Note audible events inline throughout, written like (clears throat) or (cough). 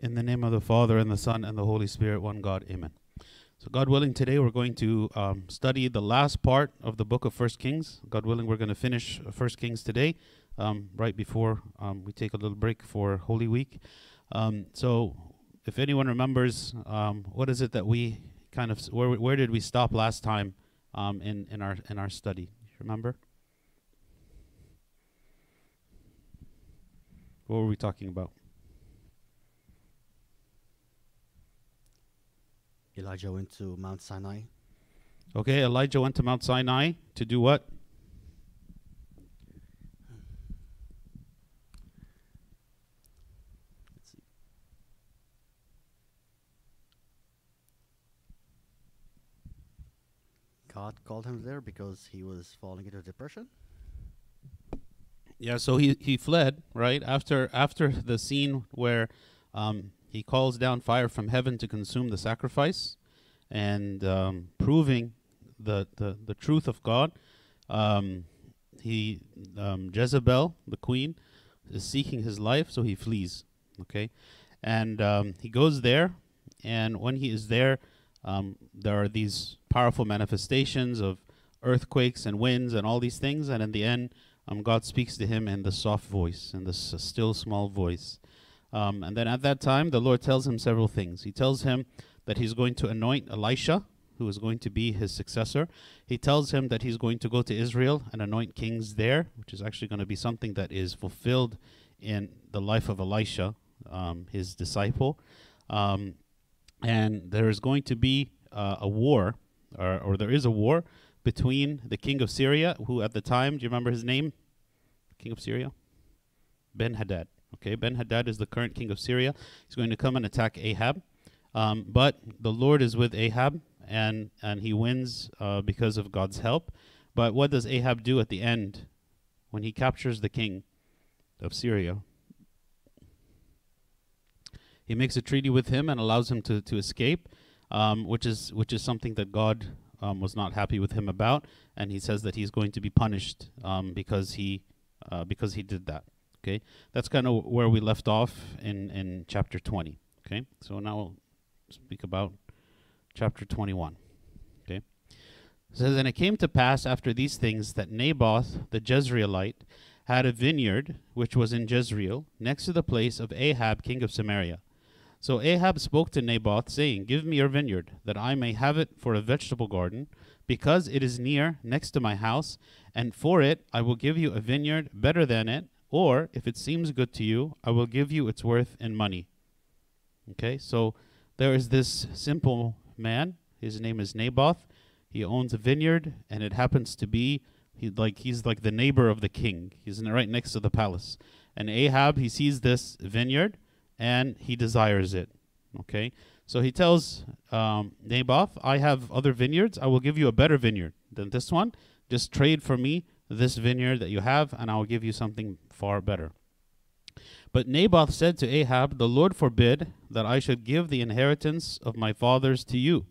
In the name of the Father, and the Son, and the Holy Spirit, one God. Amen. So, God willing, today we're going to um, study the last part of the book of First Kings. God willing, we're going to finish uh, First Kings today, um, right before um, we take a little break for Holy Week. Um, so, if anyone remembers, um, what is it that we kind of where where did we stop last time um, in in our in our study? Remember? What were we talking about? Elijah went to Mount Sinai. Okay, Elijah went to Mount Sinai to do what? God called him there because he was falling into depression. Yeah, so he he fled right after after the scene where um, he calls down fire from heaven to consume the sacrifice, and um, proving the, the the truth of God. Um, he um, Jezebel, the queen, is seeking his life, so he flees. Okay, and um, he goes there, and when he is there, um, there are these powerful manifestations of earthquakes and winds and all these things, and in the end um, God speaks to him in the soft voice, in the s- still small voice. Um, and then at that time, the Lord tells him several things. He tells him that he's going to anoint Elisha, who is going to be his successor. He tells him that he's going to go to Israel and anoint kings there, which is actually going to be something that is fulfilled in the life of Elisha, um, his disciple. Um, and there is going to be uh, a war, or, or there is a war between the king of Syria, who at the time, do you remember his name? King of Syria? Ben Hadad. Okay, Ben Hadad is the current king of Syria. He's going to come and attack Ahab. Um, but the Lord is with Ahab, and, and he wins uh, because of God's help. But what does Ahab do at the end when he captures the king of Syria? He makes a treaty with him and allows him to, to escape, um, which is which is something that God um, was not happy with him about, and he says that he's going to be punished um, because he uh, because he did that. Okay, that's kind of where we left off in in chapter twenty. Okay, so now we'll speak about chapter twenty-one. Okay, it says, and it came to pass after these things that Naboth the Jezreelite had a vineyard which was in Jezreel, next to the place of Ahab king of Samaria. So Ahab spoke to Naboth, saying, Give me your vineyard, that I may have it for a vegetable garden, because it is near, next to my house, and for it I will give you a vineyard better than it, or, if it seems good to you, I will give you its worth in money. Okay, so there is this simple man. His name is Naboth. He owns a vineyard, and it happens to be he like he's like the neighbor of the king. He's right next to the palace. And Ahab, he sees this vineyard, and he desires it. Okay, so he tells um, Naboth, "I have other vineyards. I will give you a better vineyard than this one. Just trade for me this vineyard that you have, and I will give you something far better." But Naboth said to Ahab, "The Lord forbid that I should give the inheritance of my fathers to you."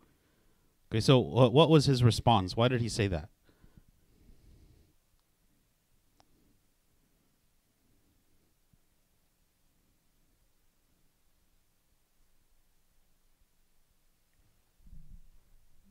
Okay, so wh- what was his response? Why did he say that?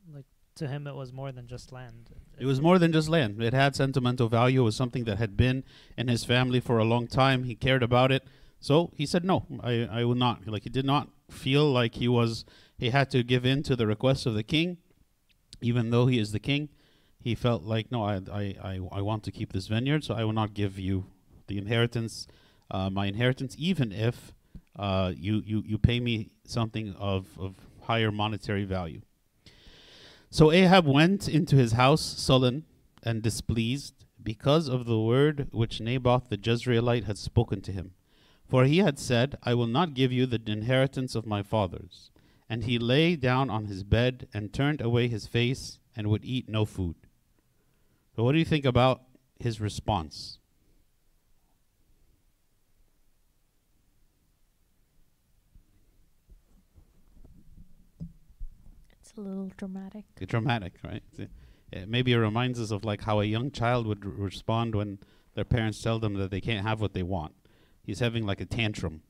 Like to him, it was more than just land. It was more than just land. It had sentimental value. It was something that had been in his family for a long time. He cared about it. So he said, no, I, I will not. Like he did not feel like he was, he had to give in to the request of the king, even though he is the king. He felt like, no, I, I, I, I want to keep this vineyard, so I will not give you the inheritance, uh, my inheritance, even if uh, you, you, you pay me something of, of higher monetary value. So Ahab went into his house sullen and displeased because of the word which Naboth the Jezreelite had spoken to him. For he had said, I will not give you the inheritance of my fathers. And he lay down on his bed and turned away his face and would eat no food. So, what do you think about his response? It's a little dramatic. dramatic, right? It- it maybe it reminds us of like how a young child would r- respond when their parents tell them that they can't have what they want. He's having like a tantrum,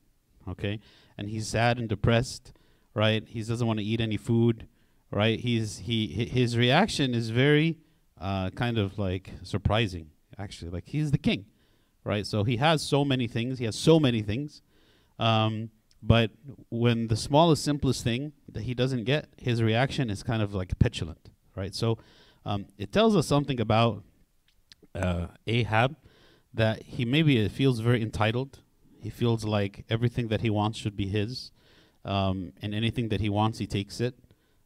Okay, and he's sad and depressed, right? He doesn't want to eat any food, right? He's he his reaction is very uh, kind of like surprising, actually. Like he's the king, right? So he has so many things. He has so many things. Um, but when the smallest, simplest thing that he doesn't get, his reaction is kind of like petulant, right? So um, it tells us something about uh, Ahab that he maybe feels very entitled. He feels like everything that he wants should be his, um, and anything that he wants, he takes it.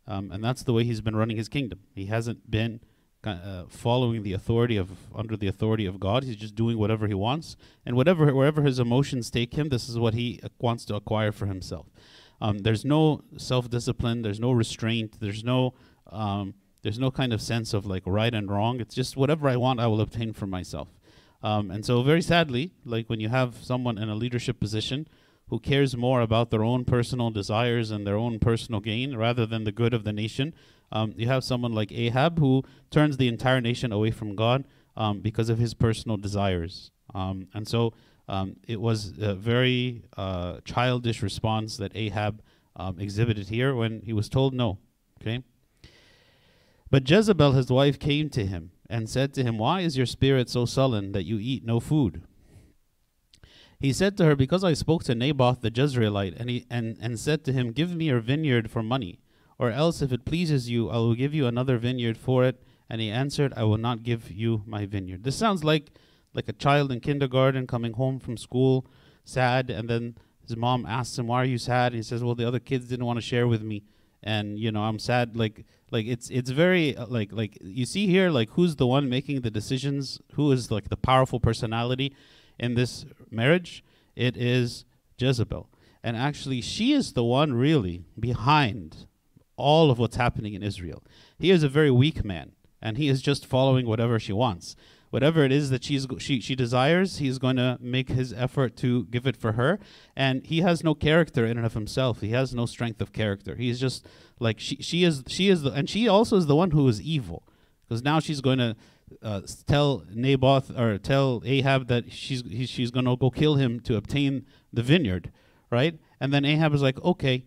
Um, and that's the way he's been running his kingdom. He hasn't been uh, following the authority of under the authority of God. He's just doing whatever he wants, and whatever wherever his emotions take him, this is what he wants to acquire for himself. Um, there's no self-discipline. There's no restraint. There's no um, there's no kind of sense of like right and wrong. It's just whatever I want, I will obtain for myself. Um, and so, very sadly, like when you have someone in a leadership position who cares more about their own personal desires and their own personal gain rather than the good of the nation, um, you have someone like Ahab who turns the entire nation away from God um, because of his personal desires. Um, and so, um, it was a very uh, childish response that Ahab um, exhibited here when he was told no. Okay. But Jezebel, his wife, came to him and said to him, Why is your spirit so sullen that you eat no food? He said to her, Because I spoke to Naboth the Jezreelite, and, he, and, and said to him, Give me your vineyard for money, or else if it pleases you, I will give you another vineyard for it. And he answered, I will not give you my vineyard. This sounds like like a child in kindergarten coming home from school, sad, and then his mom asks him, Why are you sad? And he says, Well, the other kids didn't want to share with me. And you know, I'm sad. Like, like it's it's very uh, like like you see here, like who's the one making the decisions? Who is like the powerful personality in this marriage? It is Jezebel, and actually, she is the one really behind all of what's happening in Israel. He is a very weak man, and he is just following whatever she wants whatever it is that she's she she desires, he's going to make his effort to give it for her. And he has no character in and of himself. He has no strength of character. He's just like she she is she is the and she also is the one who is evil because now she's going to uh, tell Naboth or tell Ahab that she's he, she's to go kill him to obtain the vineyard, right? And then Ahab is like, okay,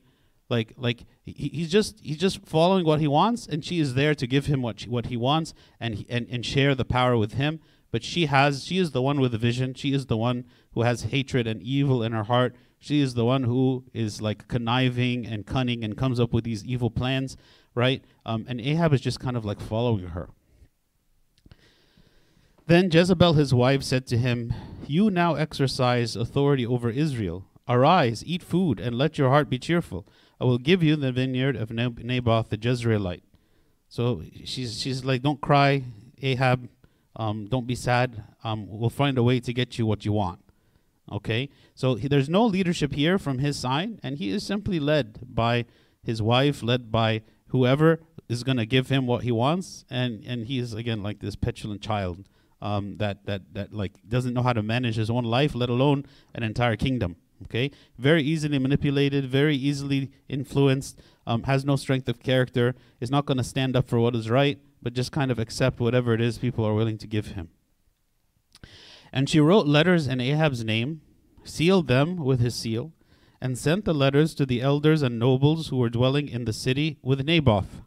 like like he, he's just he's just following what he wants, and she is there to give him what she, what he wants and, he, and and share the power with him. But she has she is the one with the vision. She is the one who has hatred and evil in her heart. She is the one who is like conniving and cunning and comes up with these evil plans, right? Um, and Ahab is just kind of like following her. Then Jezebel his wife said to him, You now exercise authority over Israel. Arise, eat food, and let your heart be cheerful. I will give you the vineyard of Naboth the Jezreelite. So she's she's like, Don't cry, Ahab. Um, don't be sad. Um, we'll find a way to get you what you want. Okay? So he, there's no leadership here from his side, and he is simply led by his wife, led by whoever is going to give him what he wants, and and he is again like this petulant child um, that that that like doesn't know how to manage his own life, let alone an entire kingdom. Okay, very easily manipulated, very easily influenced, um, has no strength of character, is not going to stand up for what is right, but just kind of accept whatever it is people are willing to give him. And she wrote letters in Ahab's name, sealed them with his seal, and sent the letters to the elders and nobles who were dwelling in the city with Naboth.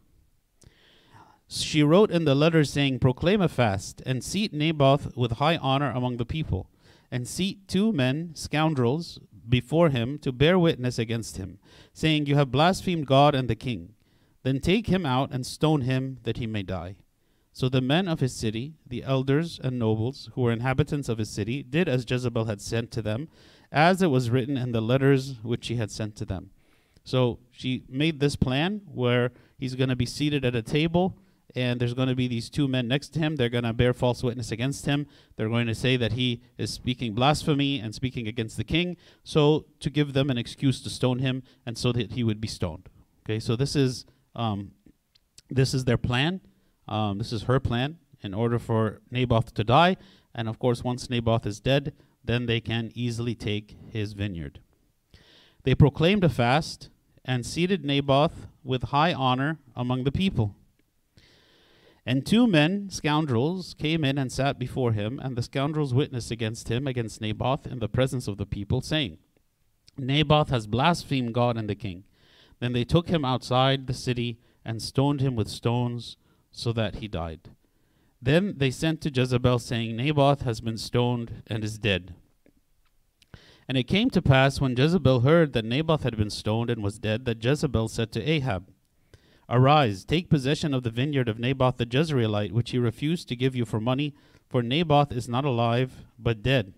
She wrote in the letter saying, Proclaim a fast, and seat Naboth with high honor among the people, and seat two men, scoundrels, before him to bear witness against him, saying, You have blasphemed God and the king. Then take him out and stone him that he may die. So the men of his city, the elders and nobles, who were inhabitants of his city, did as Jezebel had sent to them, as it was written in the letters which she had sent to them. So she made this plan where he's going to be seated at a table and there's going to be these two men next to him. They're going to bear false witness against him. They're going to say that he is speaking blasphemy and speaking against the king. So to give them an excuse to stone him, and so that he would be stoned. Okay, so this is um, this is their plan. Um, this is her plan in order for Naboth to die. And of course, once Naboth is dead, then they can easily take his vineyard. They proclaimed a fast and seated Naboth with high honor among the people. And two men, scoundrels, came in and sat before him, and the scoundrels witnessed against him, against Naboth, in the presence of the people, saying, Naboth has blasphemed God and the king. Then they took him outside the city and stoned him with stones so that he died. Then they sent to Jezebel, saying, Naboth has been stoned and is dead. And it came to pass when Jezebel heard that Naboth had been stoned and was dead, that Jezebel said to Ahab, Arise, take possession of the vineyard of Naboth the Jezreelite, which he refused to give you for money, for Naboth is not alive, but dead.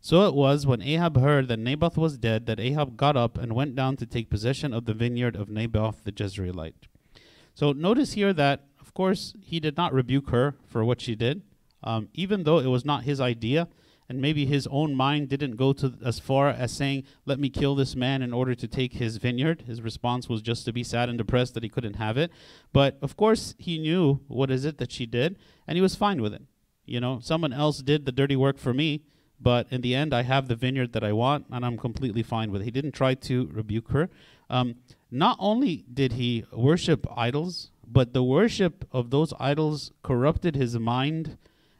So it was when Ahab heard that Naboth was dead that Ahab got up and went down to take possession of the vineyard of Naboth the Jezreelite. So notice here that, of course, he did not rebuke her for what she did, um, even though it was not his idea, and maybe his own mind didn't go to as far as saying, "Let me kill this man in order to take his vineyard." His response was just to be sad and depressed that he couldn't have it. But of course, he knew what is it that she did, and he was fine with it. You know, someone else did the dirty work for me but in the end, I have the vineyard that I want, and I'm completely fine with it. He didn't try to rebuke her. Um, not only did he worship idols, but the worship of those idols corrupted his mind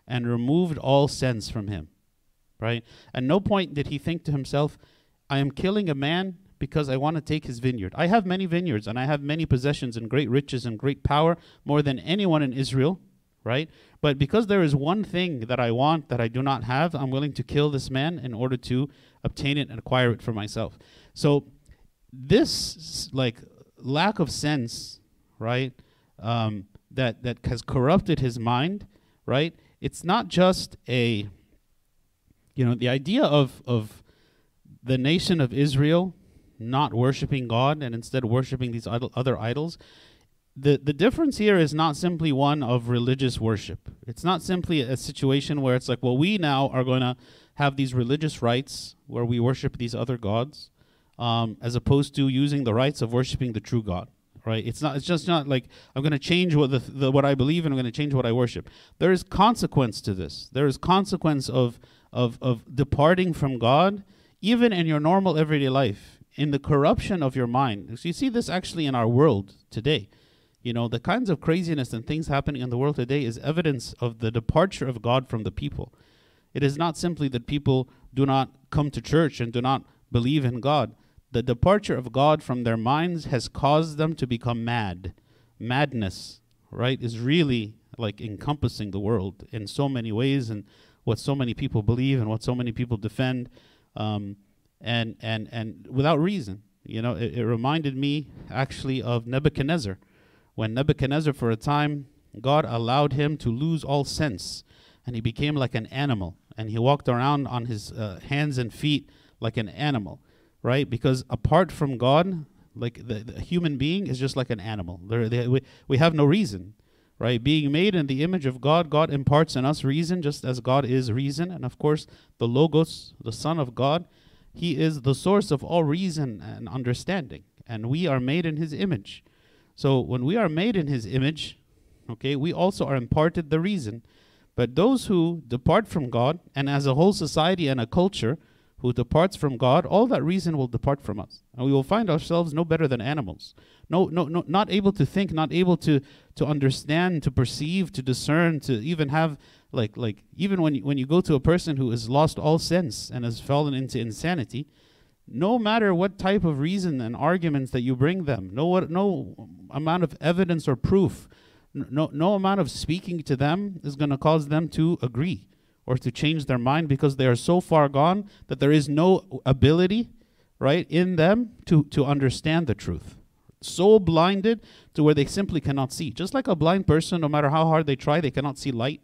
and removed all sense from him. Right? At no point did he think to himself, I am killing a man because I want to take his vineyard. I have many vineyards and I have many possessions and great riches and great power, more than anyone in Israel, right? But because there is one thing that I want that I do not have, I'm willing to kill this man in order to obtain it and acquire it for myself. So this like lack of sense, right? Um, that that has corrupted his mind, right? It's not just a you know, the idea of of the nation of Israel not worshiping God and instead worshiping these idol, other idols the the difference here is not simply one of religious worship. It's not simply a situation where it's like, well, we now are going to have these religious rites where we worship these other gods, um, as opposed to using the rites of worshiping the true God. Right? It's not. It's just not like I'm going to change what the, the what I believe and I'm going to change what I worship. There is consequence to this. There is consequence of of of departing from God, even in your normal everyday life, in the corruption of your mind. So you see this actually in our world today you know, the kinds of craziness and things happening in the world today is evidence of the departure of God from the people. It is not simply that people do not come to church and do not believe in God. The departure of God from their minds has caused them to become mad. Madness, right, is really like encompassing the world in so many ways and what so many people believe and what so many people defend um, and and and without reason you know it, it reminded me actually of Nebuchadnezzar when Nebuchadnezzar, for a time, God allowed him to lose all sense, and he became like an animal, and he walked around on his uh, hands and feet like an animal, right? Because apart from God, like the, the human being is just like an animal. They, we, we have no reason, right? Being made in the image of God, God imparts in us reason, just as God is reason, and of course, the Logos, the Son of God, he is the source of all reason and understanding, and we are made in his image. So when we are made in his image, okay, we also are imparted the reason. But those who depart from God, and as a whole society and a culture who departs from God, all that reason will depart from us. And we will find ourselves no better than animals. No, no, no, not able to think, not able to to understand, to perceive, to discern, to even have like like even when you, when you go to a person who has lost all sense and has fallen into insanity, no matter what type of reason and arguments that you bring them, no what, no amount of evidence or proof, no no amount of speaking to them is going to cause them to agree or to change their mind because they are so far gone that there is no ability, right, in them to to understand the truth. So blinded to where they simply cannot see. Just like a blind person, no matter how hard they try, they cannot see light.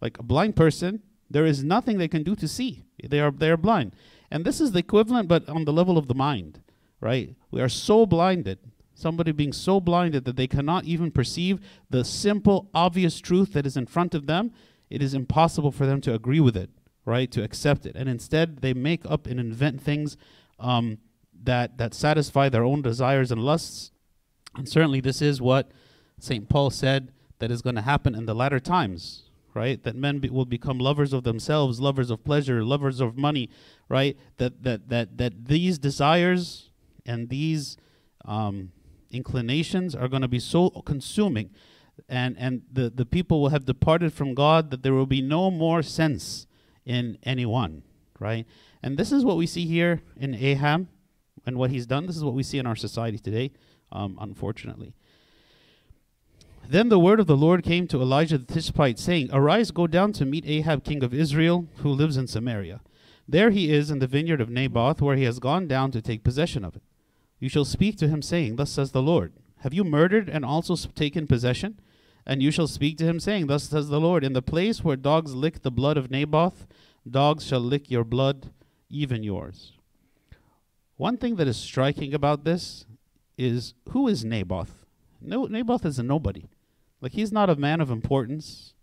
Like a blind person, there is nothing they can do to see. They are they are blind. And this is the equivalent, but on the level of the mind, right? We are so blinded, somebody being so blinded that they cannot even perceive the simple, obvious truth that is in front of them. It is impossible for them to agree with it, right? To accept it. And instead, they make up and invent things um, that, that satisfy their own desires and lusts. And certainly, this is what St. Paul said that is going to happen in the latter times, right? That men be, will become lovers of themselves, lovers of pleasure, lovers of money, right? That that that that these desires and these um, inclinations are going to be so consuming, and and the the people will have departed from God that there will be no more sense in anyone, right? And this is what we see here in Ahab and what he's done. This is what we see in our society today, um, unfortunately. Then the word of the Lord came to Elijah the Tishbite, saying, Arise, go down to meet Ahab king of Israel, who lives in Samaria. There he is in the vineyard of Naboth, where he has gone down to take possession of it. You shall speak to him, saying, Thus says the Lord, Have you murdered and also taken possession? And you shall speak to him, saying, Thus says the Lord, In the place where dogs lick the blood of Naboth, dogs shall lick your blood, even yours. One thing that is striking about this is who is Naboth? No, Naboth is a nobody. Like he's not a man of importance.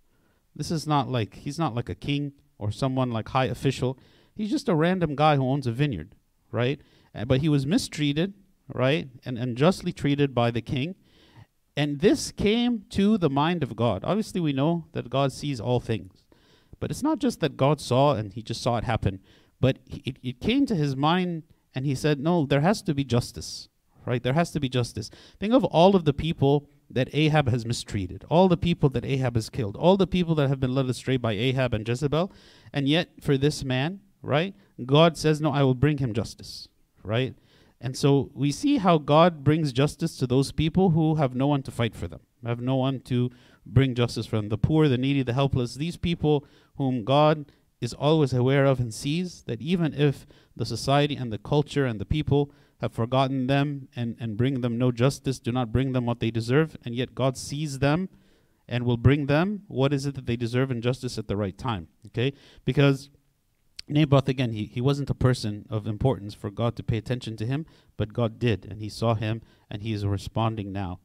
This is not like he's not like a king or someone like high official. He's just a random guy who owns a vineyard, right? Uh, but he was mistreated, right, and unjustly treated by the king. And this came to the mind of God. Obviously, we know that God sees all things. But it's not just that God saw and he just saw it happen, but he- it, it came to his mind and he said, No, there has to be justice, right? There has to be justice. Think of all of the people that Ahab has mistreated, all the people that Ahab has killed, all the people that have been led astray by Ahab and Jezebel. And yet, for this man, right, God says, No, I will bring him justice, right? And so we see how God brings justice to those people who have no one to fight for them, have no one to bring justice for them. The poor, the needy, the helpless, these people whom God is always aware of and sees that even if the society and the culture and the people have forgotten them and, and bring them no justice, do not bring them what they deserve, and yet God sees them and will bring them what is it that they deserve in justice at the right time. Okay? Because Naboth, again, he, he wasn't a person of importance for God to pay attention to him, but God did, and he saw him, and he is responding now.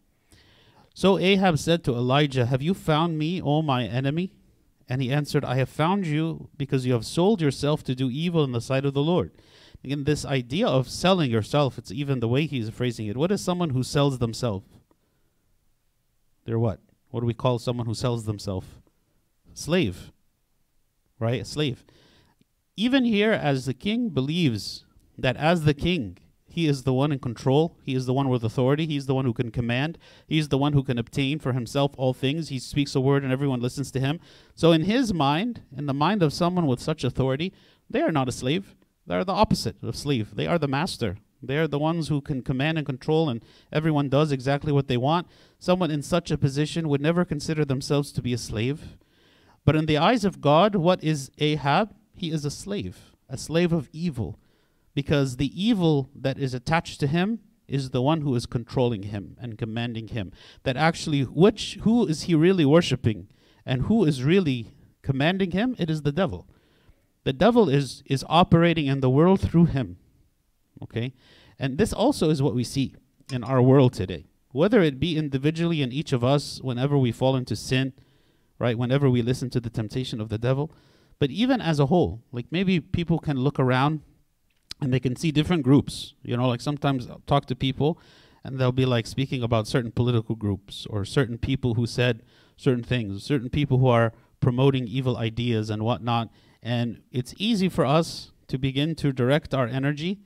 So Ahab said to Elijah, Have you found me, O my enemy? And he answered, I have found you because you have sold yourself to do evil in the sight of the Lord. Again, this idea of selling yourself, it's even the way he's phrasing it. What is someone who sells themselves? They're what? What do we call someone who sells themselves? Slave. Right? A slave. Even here, as the king believes that as the king, he is the one in control, he is the one with authority, he's the one who can command, he's the one who can obtain for himself all things. He speaks a word and everyone listens to him. So, in his mind, in the mind of someone with such authority, they are not a slave. They are the opposite of slave. They are the master. They are the ones who can command and control, and everyone does exactly what they want. Someone in such a position would never consider themselves to be a slave. But in the eyes of God, what is Ahab? He is a slave, a slave of evil, because the evil that is attached to him is the one who is controlling him and commanding him. That actually, which who is he really worshiping, and who is really commanding him? It is the devil. The devil is is operating in the world through him. Okay, and this also is what we see in our world today. Whether it be individually in each of us, whenever we fall into sin, right? Whenever we listen to the temptation of the devil, but even as a whole, like maybe people can look around and they can see different groups. You know, like sometimes I'll talk to people and they'll be like speaking about certain political groups or certain people who said certain things, certain people who are promoting evil ideas and whatnot. And it's easy for us to begin to direct our energy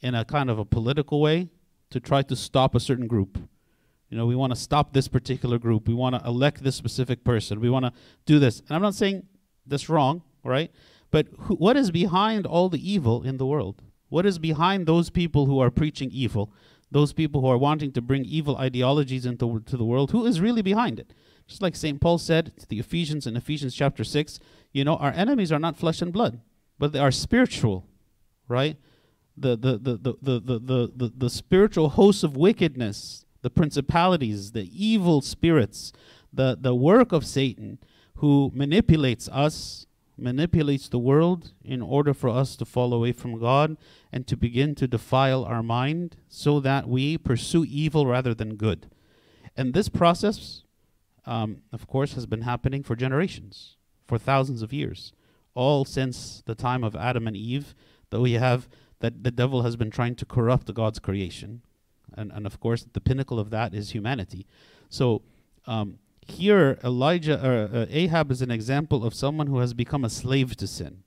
in a kind of a political way to try to stop a certain group. You know, we want to stop this particular group. We want to elect this specific person. We want to do this. And I'm not saying that's wrong, right? But what is behind all the evil in the world? What is behind those people who are preaching evil? Those people who are wanting to bring evil ideologies into to the world? Who is really behind it? Just like St. Paul said to the Ephesians in Ephesians chapter 6, you know, our enemies are not flesh and blood, but they are spiritual, right? The the the the the the, the, the, spiritual hosts of wickedness, the principalities, the evil spirits, the, the work of Satan who manipulates us, manipulates the world in order for us to fall away from God and to begin to defile our mind so that we pursue evil rather than good. And this process, um, of course, has been happening for generations, for thousands of years, all since the time of Adam and Eve, that we have that the devil has been trying to corrupt God's creation. And, and of course, the pinnacle of that is humanity. So, um, here Elijah uh, uh, Ahab is an example of someone who has become a slave to sin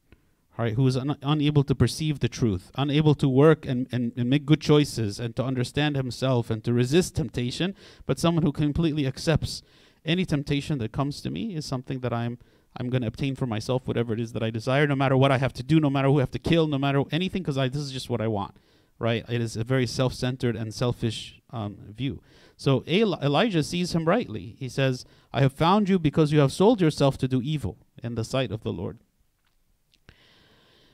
right who is un- unable to perceive the truth unable to work and, and, and make good choices and to understand himself and to resist temptation but someone who completely accepts any temptation that comes to me is something that i'm I'm going to obtain for myself whatever it is that I desire, no matter what I have to do, no matter who I have to kill, no matter anything, because this is just what I want, right? It is a very self centered and selfish um, view. So Eli- Elijah sees him rightly. He says, I have found you because you have sold yourself to do evil in the sight of the Lord.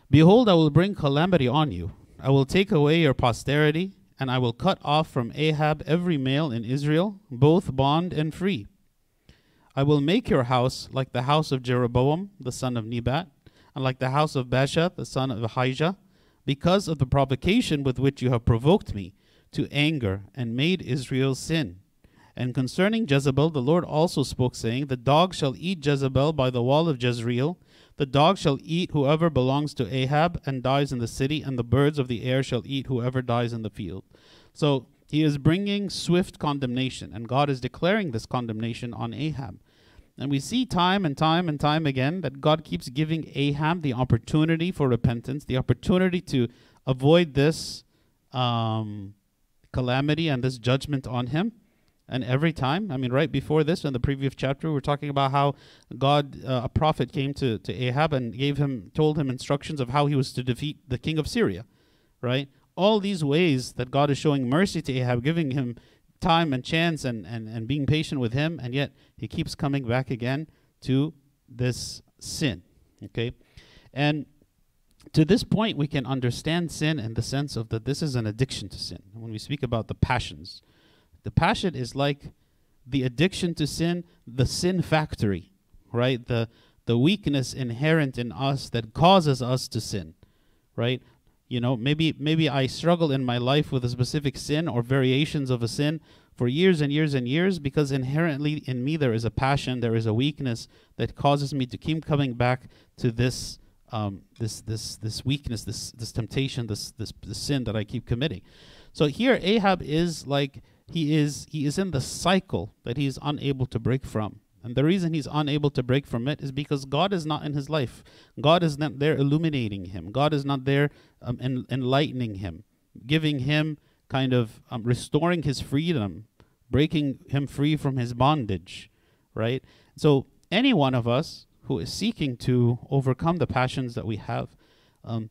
Behold, I will bring calamity on you. I will take away your posterity, and I will cut off from Ahab every male in Israel, both bond and free. I will make your house like the house of Jeroboam, the son of Nebat, and like the house of Baasha, the son of Ahijah, because of the provocation with which you have provoked me to anger and made Israel sin. And concerning Jezebel, the Lord also spoke, saying, The dog shall eat Jezebel by the wall of Jezreel. The dog shall eat whoever belongs to Ahab and dies in the city, and the birds of the air shall eat whoever dies in the field. So he is bringing swift condemnation, and God is declaring this condemnation on Ahab. And we see time and time and time again that God keeps giving Ahab the opportunity for repentance, the opportunity to avoid this um, calamity and this judgment on him. And every time, I mean, right before this, in the previous chapter, we are talking about how God, uh, a prophet, came to, to Ahab and gave him, told him instructions of how he was to defeat the king of Syria, right? All these ways that God is showing mercy to Ahab, giving him time and chance and, and, and being patient with him, and yet he keeps coming back again to this sin. Okay? And to this point, we can understand sin in the sense of that this is an addiction to sin. When we speak about the passions, the passion is like the addiction to sin, the sin factory, right? The the weakness inherent in us that causes us to sin, right? You know, maybe maybe I struggle in my life with a specific sin or variations of a sin for years and years and years because inherently in me there is a passion, there is a weakness that causes me to keep coming back to this um, this this this weakness, this this temptation, this this, this sin that I keep committing. So here Ahab is like he is he is in the cycle that he is unable to break from. And the reason he's unable to break from it is because God is not in his life. God is not there illuminating him. God is not there um, en- enlightening him, giving him kind of um, restoring his freedom, breaking him free from his bondage, right? So, any one of us who is seeking to overcome the passions that we have, um,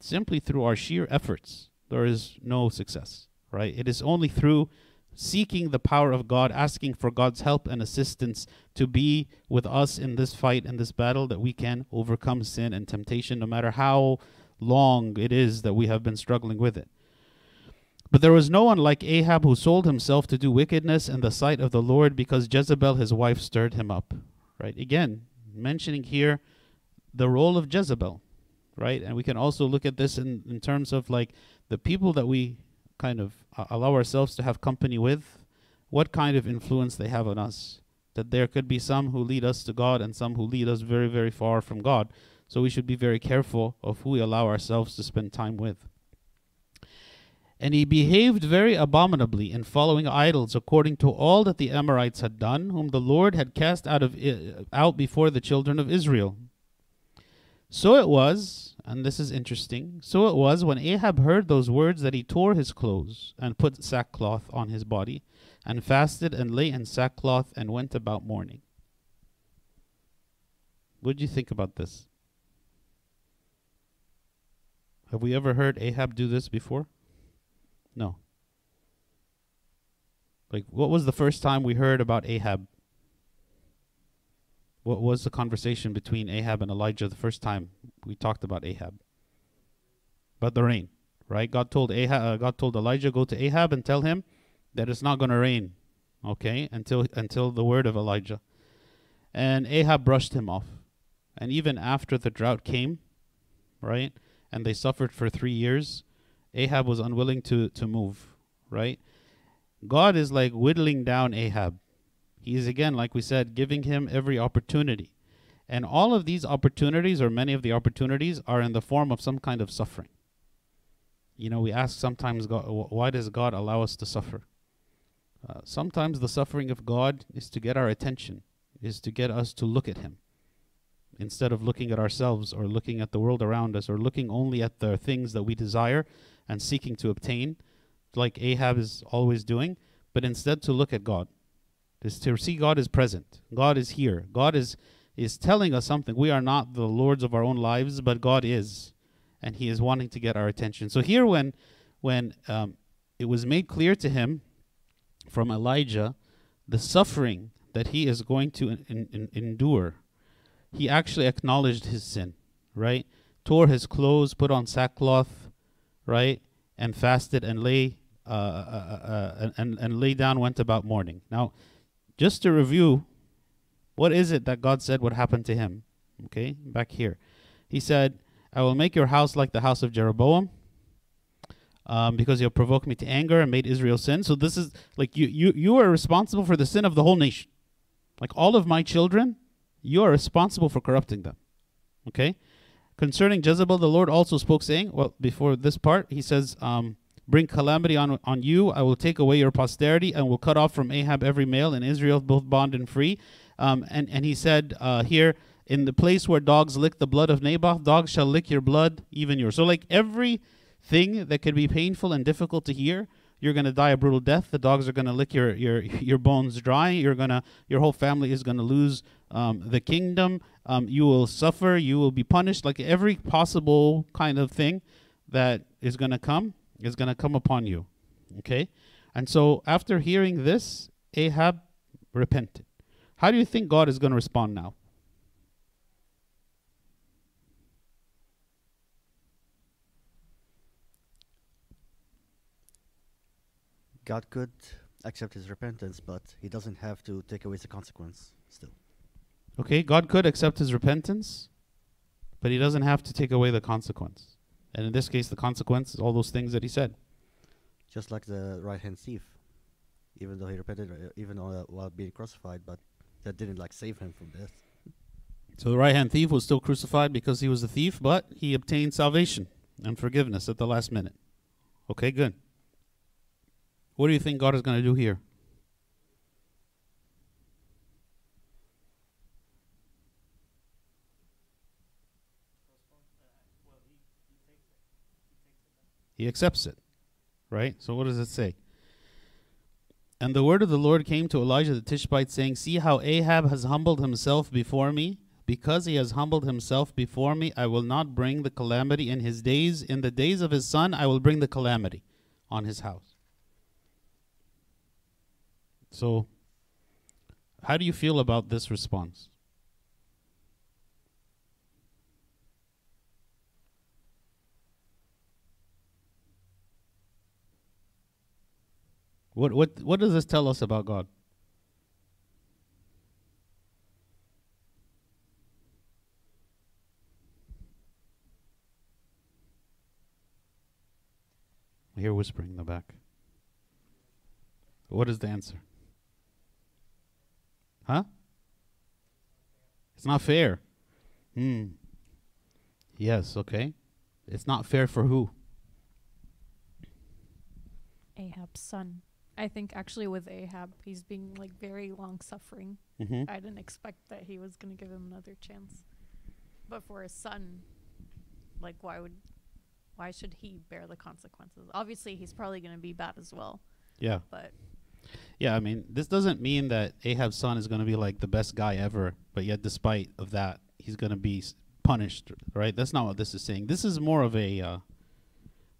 simply through our sheer efforts, there is no success, right? It is only through seeking the power of God, asking for God's help and assistance to be with us in this fight, in this battle, that we can overcome sin and temptation, no matter how long it is that we have been struggling with it. But there was no one like Ahab who sold himself to do wickedness in the sight of the Lord because Jezebel, his wife, stirred him up. Right? Again, mentioning here the role of Jezebel. Right? And we can also look at this in, in terms of like the people that we kind of uh, allow ourselves to have company with, what kind of influence they have on us. That there could be some who lead us to God and some who lead us very, very far from God. So we should be very careful of who we allow ourselves to spend time with. And he behaved very abominably in following idols, according to all that the Amorites had done, whom the Lord had cast out of I- out before the children of Israel. So it was, and this is interesting. So it was when Ahab heard those words that he tore his clothes and put sackcloth on his body, and fasted and lay in sackcloth and went about mourning. What do you think about this? Have we ever heard Ahab do this before? No. Like, what was the first time we heard about Ahab? What was the conversation between Ahab and Elijah the first time we talked about Ahab? About the rain, right? God told Ahab, uh, God told Elijah, go to Ahab and tell him that it's not going to rain, okay, until until the word of Elijah. And Ahab brushed him off. And even after the drought came, right, and they suffered for three years, Ahab was unwilling to to move, right? God is like whittling down Ahab. He is again, like we said, giving him every opportunity. And all of these opportunities, or many of the opportunities, are in the form of some kind of suffering. You know, we ask sometimes, God, why does God allow us to suffer? Uh, sometimes the suffering of God is to get our attention, is to get us to look at Him. Instead of looking at ourselves or looking at the world around us or looking only at the things that we desire and seeking to obtain, like Ahab is always doing, but instead to look at God is to see God is present. God is here. God is is telling us something. We are not the lords of our own lives, but God is, and He is wanting to get our attention. So here, when when um, it was made clear to him from Elijah the suffering that he is going to in, in, endure, he actually acknowledged his sin, right? Tore his clothes, put on sackcloth, right, and fasted and lay uh, uh, uh, uh and and lay down, went about mourning. Now, just to review, what is it that God said would happen to him? Okay, back here, He said, "I will make your house like the house of Jeroboam." um, because you have provoked me to anger and made Israel sin. So this is like you, you, you are responsible for the sin of the whole nation. Like all of my children, you are responsible for corrupting them. Okay? Concerning Jezebel, the Lord also spoke, saying, well, before this part, he says, um, Bring calamity on, on you. I will take away your posterity and will cut off from Ahab every male in Israel, both bond and free. Um, and, and he said uh, here, in the place where dogs lick the blood of Naboth, dogs shall lick your blood, even yours. So, like every thing that could be painful and difficult to hear, you're going to die a brutal death. The dogs are going to lick your, your, your bones dry. You're gonna, your whole family is going to lose um, the kingdom. Um, you will suffer. You will be punished. Like every possible kind of thing that is going to come is going to come upon you. Okay? And so after hearing this, Ahab repented. How do you think God is going to respond now? God could accept his repentance, but he doesn't have to take away the consequence still. Okay, God could accept his repentance, but he doesn't have to take away the consequence. And in this case, the consequence is all those things that he said. Just like the right hand thief, even though he repented, uh, even uh, while being crucified, but that didn't like save him from death. So the right hand thief was still crucified because he was a thief, but he obtained salvation and forgiveness at the last minute. Okay, good. What do you think God is going to do here? He accepts it. Right? So what does it say? And the word of the Lord came to Elijah the Tishbite, saying, See how Ahab has humbled himself before me. Because he has humbled himself before me, I will not bring the calamity in his days. In the days of his son, I will bring the calamity on his house. So, how do you feel about this response? What what what does this tell us about God? I hear whispering in the back. What is the answer? Huh? It's not fair. Hmm. Yes, okay. It's not fair for who? Ahab's son. I think actually with Ahab, he's being like very long suffering. Mm-hmm. I didn't expect that he was going to give him another chance. But for his son, like why would why should he bear the consequences? Obviously, he's probably going to be bad as well. Yeah. But Yeah, I mean, this doesn't mean that Ahab's son is going to be like the best guy ever, but yet despite of that, he's going to be s- punished, right? That's not what this is saying. This is more of a uh,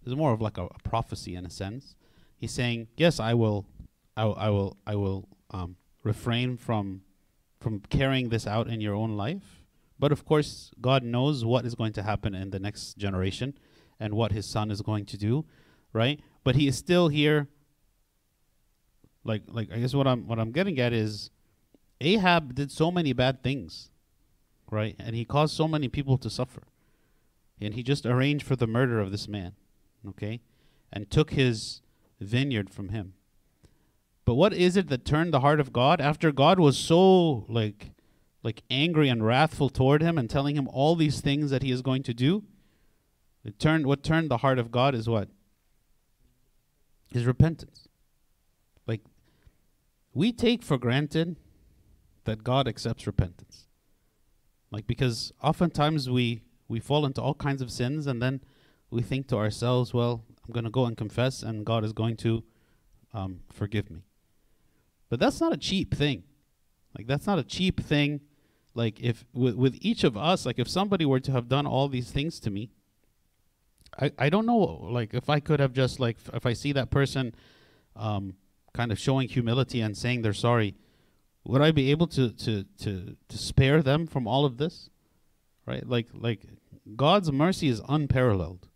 this is more of like a, a prophecy in a sense. He's saying, "Yes, I will I, will- I will I will um, refrain from from carrying this out in your own life. But of course, God knows what is going to happen in the next generation and what his son is going to do, right? But he is still here like like I guess what I'm what I'm getting at is Ahab did so many bad things, right? And he caused so many people to suffer. And he just arranged for the murder of this man, okay? And took his vineyard from him. But what is it that turned the heart of God after God was so like like angry and wrathful toward him and telling him all these things that he is going to do? It turned what turned the heart of God is what? His repentance. Like we take for granted that God accepts repentance. Like because oftentimes we we fall into all kinds of sins and then we think to ourselves, well, I'm going to go and confess and God is going to um, forgive me. But that's not a cheap thing. Like that's not a cheap thing like if with with each of us, like if somebody were to have done all these things to me, I I don't know, like if I could have just like f- if I see that person, um, kind of showing humility and saying they're sorry, would I be able to to to to spare them from all of this? Right? Like like God's mercy is unparalleled.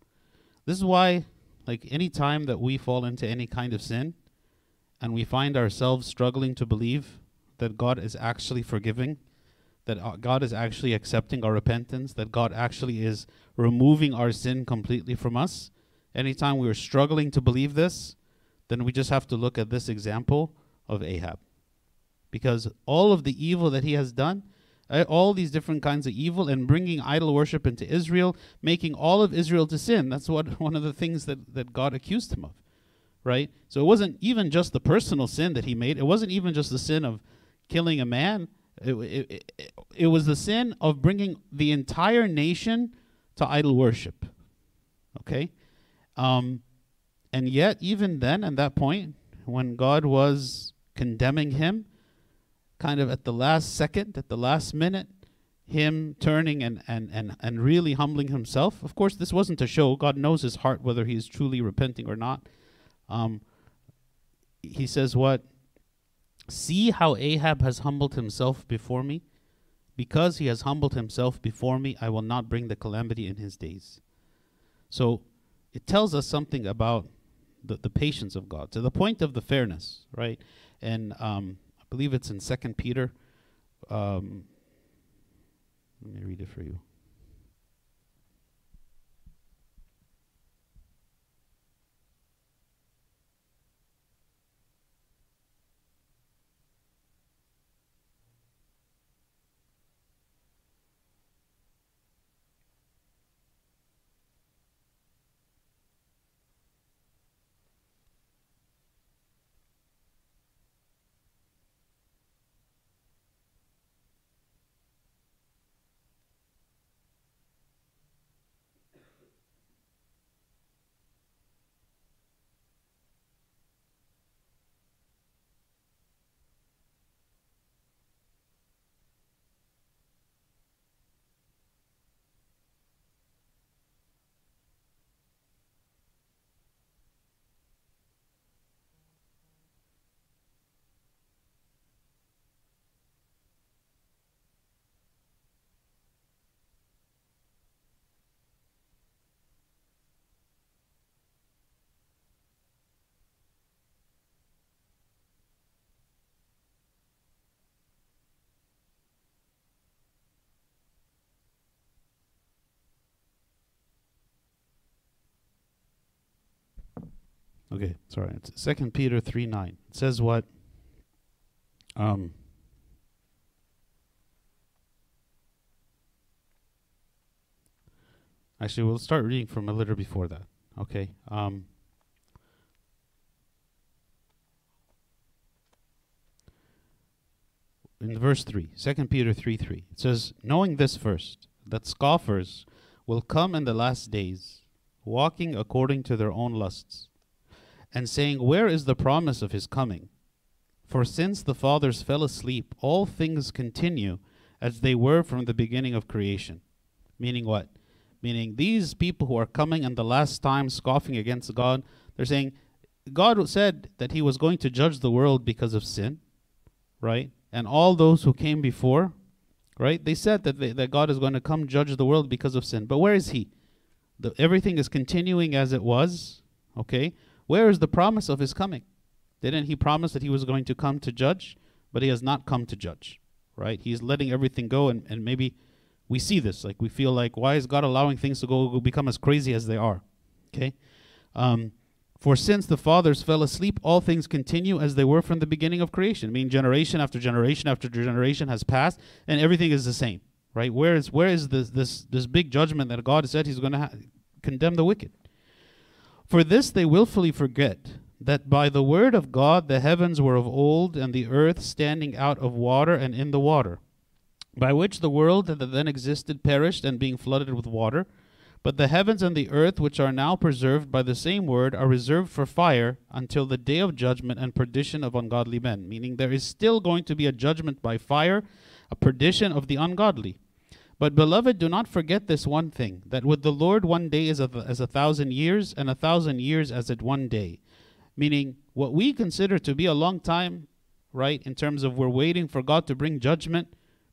This is why like any time that we fall into any kind of sin and we find ourselves struggling to believe that God is actually forgiving, that uh, God is actually accepting our repentance, that God actually is removing our sin completely from us. Anytime we are struggling to believe this, then we just have to look at this example of Ahab. Because all of the evil that he has done, uh, all these different kinds of evil, and bringing idol worship into Israel, making all of Israel to sin, that's what (laughs) one of the things that, that God accused him of. Right? So it wasn't even just the personal sin that he made, it wasn't even just the sin of killing a man. It, it, it, it was the sin of bringing the entire nation to idol worship. Okay? Um, and yet, even then, at that point, when God was condemning him, kind of at the last second, at the last minute, him turning and, and, and, and really humbling himself. Of course, this wasn't a show. God knows his heart, whether he is truly repenting or not. Um, he says, What? See how Ahab has humbled himself before me? Because he has humbled himself before me, I will not bring the calamity in his days. So it tells us something about the, the patience of God to the point of the fairness, right? And um, believe it's in Second Peter. Um, let me read it for you. Okay, sorry. It's Second Peter three nine. It says what? Um. Actually, we'll start reading from a little before that. Okay. Um. In verse 3, 2 Peter 3 3, it says, Knowing this first, that scoffers will come in the last days, walking according to their own lusts and saying, Where is the promise of his coming? For since the fathers fell asleep, all things continue as they were from the beginning of creation. Meaning what? Meaning these people who are coming in the last time scoffing against God, they're saying, God said that he was going to judge the world because of sin, right? And all those who came before, right? They said that, they, that God is going to come judge the world because of sin. But where is he? The, everything is continuing as it was, okay? Where is the promise of his coming? Didn't he promise that he was going to come to judge? But he has not come to judge, right? He's letting everything go, and, and maybe we see this. Like, we feel like, why is God allowing things to go, become as crazy as they are? Okay? Um, for since the fathers fell asleep, all things continue as they were from the beginning of creation. I mean, generation after generation after generation has passed, and everything is the same, right? Where is where is this this this big judgment that God said He's going to ha- condemn the wicked? For this they wilfully forget that by the word of God the heavens were of old, and the earth standing out of water and in the water, by which the world that then existed perished and being flooded with water. But the heavens and the earth, which are now preserved by the same word, are reserved for fire until the day of judgment and perdition of ungodly men. Meaning there is still going to be a judgment by fire a perdition of the ungodly. But beloved, do not forget this one thing that with the Lord one day is a as a thousand years, and a thousand years as it one day. Meaning, what we consider to be a long time, right, in terms of we're waiting for God to bring judgment,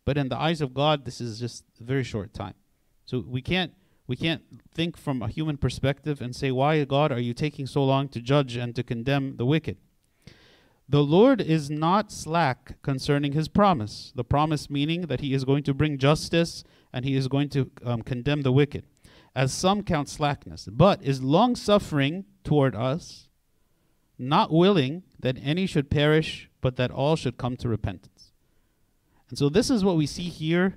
but in the eyes of God, this is just a very short time. So we can't we can't think from a human perspective and say, Why, God, are you taking so long to judge and to condemn the wicked? The Lord is not slack concerning his promise. The promise meaning that he is going to bring justice and he is going to um, condemn the wicked, as some count slackness, but is long suffering toward us, not willing that any should perish, but that all should come to repentance. And so, this is what we see here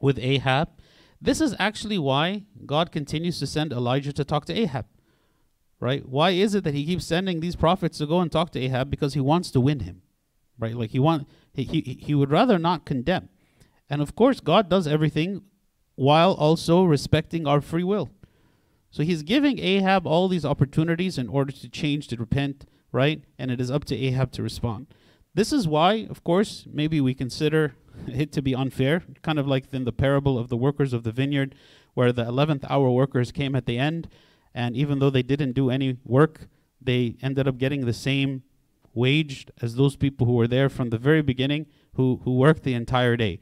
with Ahab. This is actually why God continues to send Elijah to talk to Ahab. Right? Why is it that he keeps sending these prophets to go and talk to Ahab? Because he wants to win him. Right? Like he want he, he, he would rather not condemn. And of course, God does everything while also respecting our free will. So he's giving Ahab all these opportunities in order to change, to repent, right? And it is up to Ahab to respond. This is why, of course, maybe we consider (laughs) it to be unfair, kind of like in the parable of the workers of the vineyard, where the 11th hour workers came at the end, and even though they didn't do any work, they ended up getting the same wage as those people who were there from the very beginning who, who worked the entire day.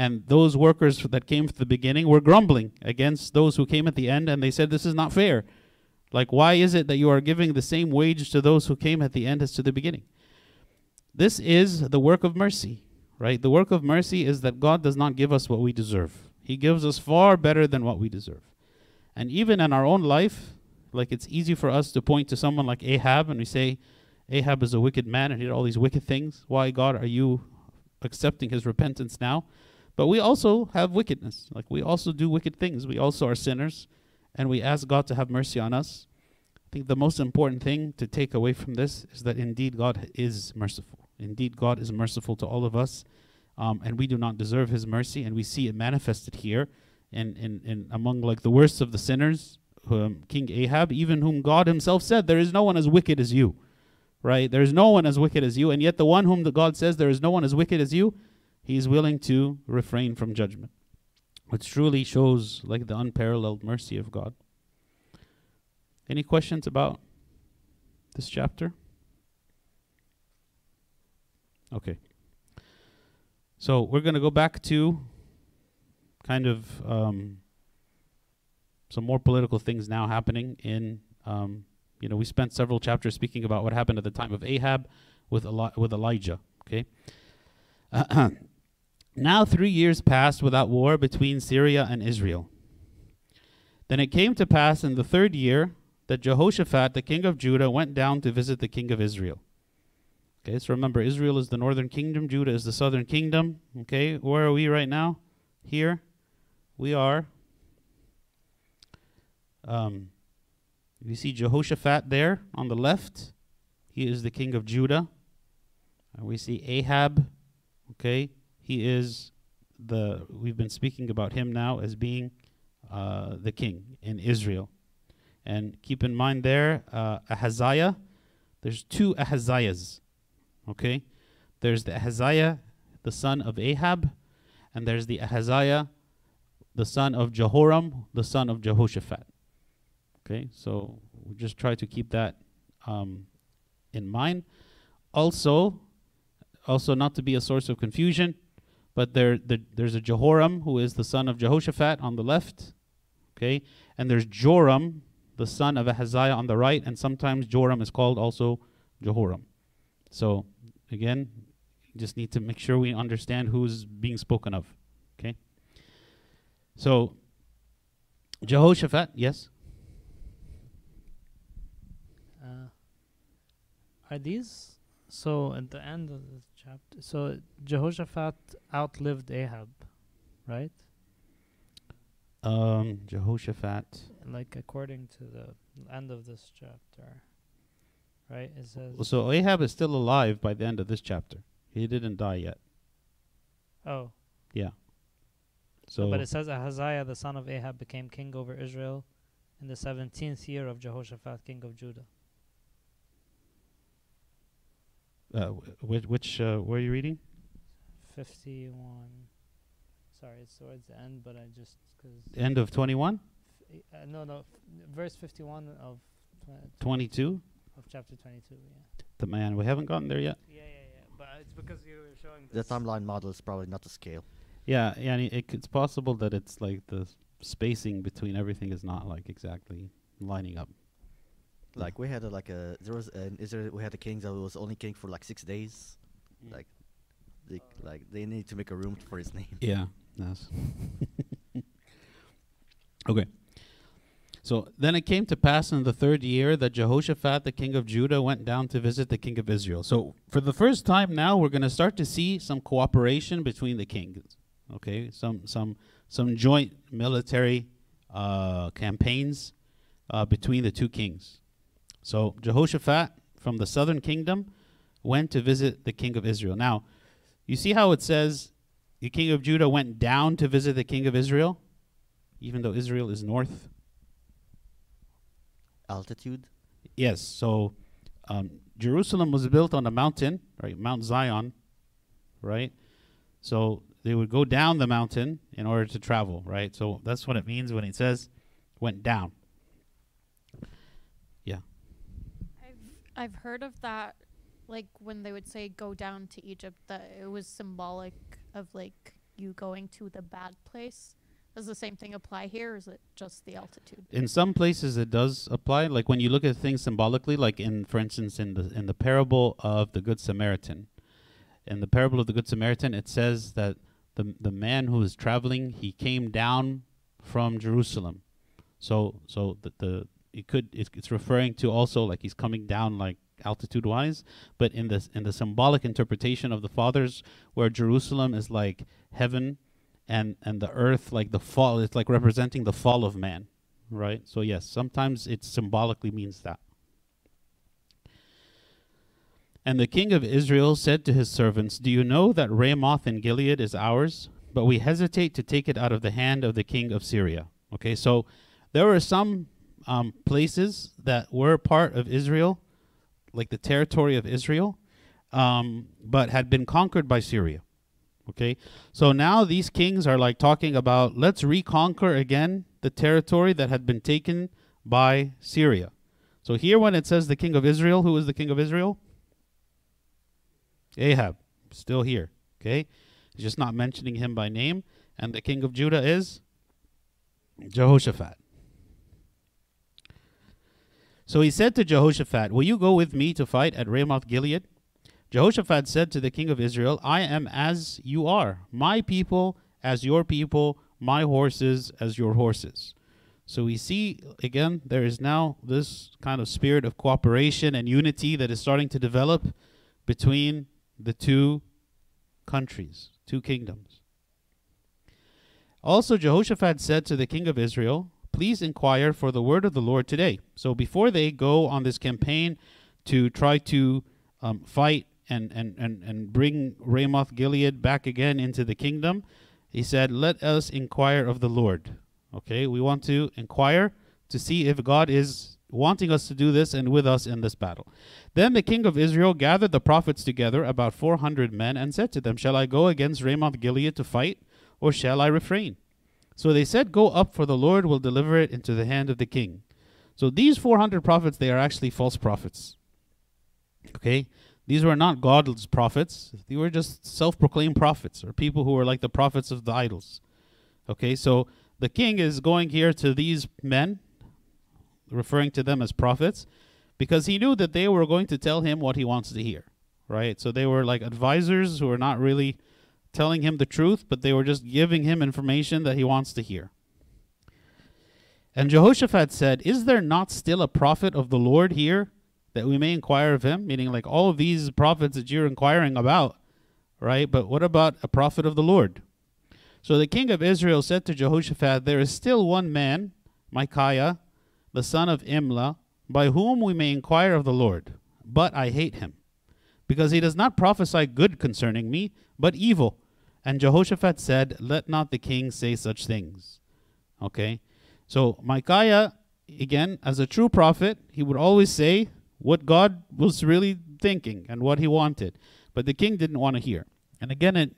And those workers that came from the beginning were grumbling against those who came at the end, and they said, This is not fair. Like, why is it that you are giving the same wage to those who came at the end as to the beginning? This is the work of mercy, right? The work of mercy is that God does not give us what we deserve, He gives us far better than what we deserve. And even in our own life, like it's easy for us to point to someone like Ahab and we say, Ahab is a wicked man and he did all these wicked things. Why, God, are you accepting his repentance now? But we also have wickedness. Like we also do wicked things. We also are sinners and we ask God to have mercy on us. I think the most important thing to take away from this is that indeed God is merciful. Indeed, God is merciful to all of us, um, and we do not deserve His mercy, and we see it manifested here, in, in, in among like the worst of the sinners, um, King Ahab, even whom God Himself said, "There is no one as wicked as you." Right? There is no one as wicked as you, and yet the one whom the God says there is no one as wicked as you, He is willing to refrain from judgment, which truly shows like the unparalleled mercy of God. Any questions about this chapter? Okay. So we're going to go back to kind of um, some more political things now happening in. Um, you know, we spent several chapters speaking about what happened at the time of Ahab with Eli- with Elijah. Okay. (clears throat) now three years passed without war between Syria and Israel. Then it came to pass in the third year that Jehoshaphat, the king of Judah, went down to visit the king of Israel. Okay, so remember, Israel is the northern kingdom, Judah is the southern kingdom. Okay, where are we right now? Here. We are. Um, you see Jehoshaphat there on the left. He is the king of Judah. And we see Ahab. Okay, he is the. We've been speaking about him now as being uh, the king in Israel. And keep in mind there, uh, Ahaziah. There's two Ahaziahs. Okay? There's the Ahaziah, the son of Ahab, and there's the Ahaziah, the son of Jehoram, the son of Jehoshaphat. Okay? So we just try to keep that um, in mind. Also, also not to be a source of confusion, but there, there there's a Jehoram who is the son of Jehoshaphat on the left. Okay? And there's Joram, the son of Ahaziah on the right, and sometimes Joram is called also Jehoram. So again, just need to make sure we understand who's being spoken of. Okay? So Jehoshaphat, yes? Uh, are these so at the end of the chapter? So Jehoshaphat outlived Ahab, right? Um Jehoshaphat. Like according to the end of this chapter, right? It says, So Ahab is still alive by the end of this chapter. He didn't die yet. "Oh, Yeah. So but it says Ahaziah the son of Ahab became king over Israel in the seventeenth year of Jehoshaphat, king of Judah." Uh, which which uh, where are you reading? fifty-one. Sorry, it's towards the end, but I just because End of 21, uh, no no f- verse fifty-one of tw- 22. of chapter twenty-two. Yeah. The man, we haven't gotten there yet. Yeah, yeah, yeah. But it's because you were showing The timeline model is probably not to scale. Yeah, yeah. and It, it's possible that it's like the spacing between everything is not like exactly lining up. Like we had a, like a there was an Israel we had a king that was only king for like six days. Mm. Like they like they need to make a room for his name. Yeah. Yes. (laughs) okay. So then it came to pass in the third year that Jehoshaphat, the king of Judah, went down to visit the king of Israel. So for the first time now, we're going to start to see some cooperation between the kings. Okay, some some some joint military uh, campaigns uh, between the two kings. So Jehoshaphat from the southern kingdom went to visit the king of Israel. Now, you see how it says the king of Judah went down to visit the king of Israel, even though Israel is north. Altitude. Yes. So um, Jerusalem was built on a mountain, right? Mount Zion, right? So they would go down the mountain in order to travel, right? So that's what it means when it says went down. I've heard of that, like when they would say go down to Egypt, that it was symbolic of like you going to the bad place. Does the same thing apply here, is it just the altitude? In some places it does apply. Like when you look at things symbolically, like in, for instance, in the in the parable of the Good Samaritan. In the parable of the Good Samaritan, it says that the the man who is traveling, he came down from Jerusalem. So so the, the it could it's, referring to also like he's coming down like altitude wise, but in the in the symbolic interpretation of the fathers, where Jerusalem is like heaven, and and the earth like the fall, it's like representing the fall of man, right? So yes, sometimes it symbolically means that. And the king of Israel said to his servants, Do you know that Ramoth in Gilead is ours? But we hesitate to take it out of the hand of the king of Syria. Okay, so there were some um, places that were part of Israel, like the territory of Israel, um, but had been conquered by Syria. Okay, so now these kings are like talking about let's reconquer again the territory that had been taken by Syria. So here, when it says the king of Israel, who is the king of Israel? Ahab, still here. Okay, he's just not mentioning him by name. And the king of Judah is Jehoshaphat. So he said to Jehoshaphat, Will you go with me to fight at Ramoth Gilead? Jehoshaphat said to the king of Israel, I am as you are, my people as your people, my horses as your horses. So we see again, there is now this kind of spirit of cooperation and unity that is starting to develop between the two countries, two kingdoms. Also, Jehoshaphat said to the king of Israel, Please inquire for the word of the Lord today. So before they go on this campaign to try to um, fight and, and, and, and bring Ramoth Gilead back again into the kingdom, he said, Let us inquire of the Lord. Okay, we want to inquire to see if God is wanting us to do this and with us in this battle. Then the king of Israel gathered the prophets together, about 400 men, and said to them, Shall I go against Ramoth Gilead to fight, or shall I refrain? So they said, Go up, for the Lord will deliver it into the hand of the king. So these 400 prophets, they are actually false prophets. Okay? These were not God's prophets. They were just self proclaimed prophets, or people who were like the prophets of the idols. Okay? So the king is going here to these men, referring to them as prophets, because he knew that they were going to tell him what he wants to hear. Right? So they were like advisors who were not really telling him the truth, but they were just giving him information that he wants to hear. And Jehoshaphat said, Is there not still a prophet of the Lord here that we may inquire of him? Meaning, like all of these prophets that you're inquiring about, right? But what about a prophet of the Lord? So the king of Israel said to Jehoshaphat, There is still one man, Micaiah, the son of Imlah, by whom we may inquire of the Lord. But I hate him, because he does not prophesy good concerning me, but evil. And Jehoshaphat said, Let not the king say such things. Okay? So Micaiah, again, as a true prophet, he would always say what God was really thinking and what he wanted. But the king didn't want to hear. And again, it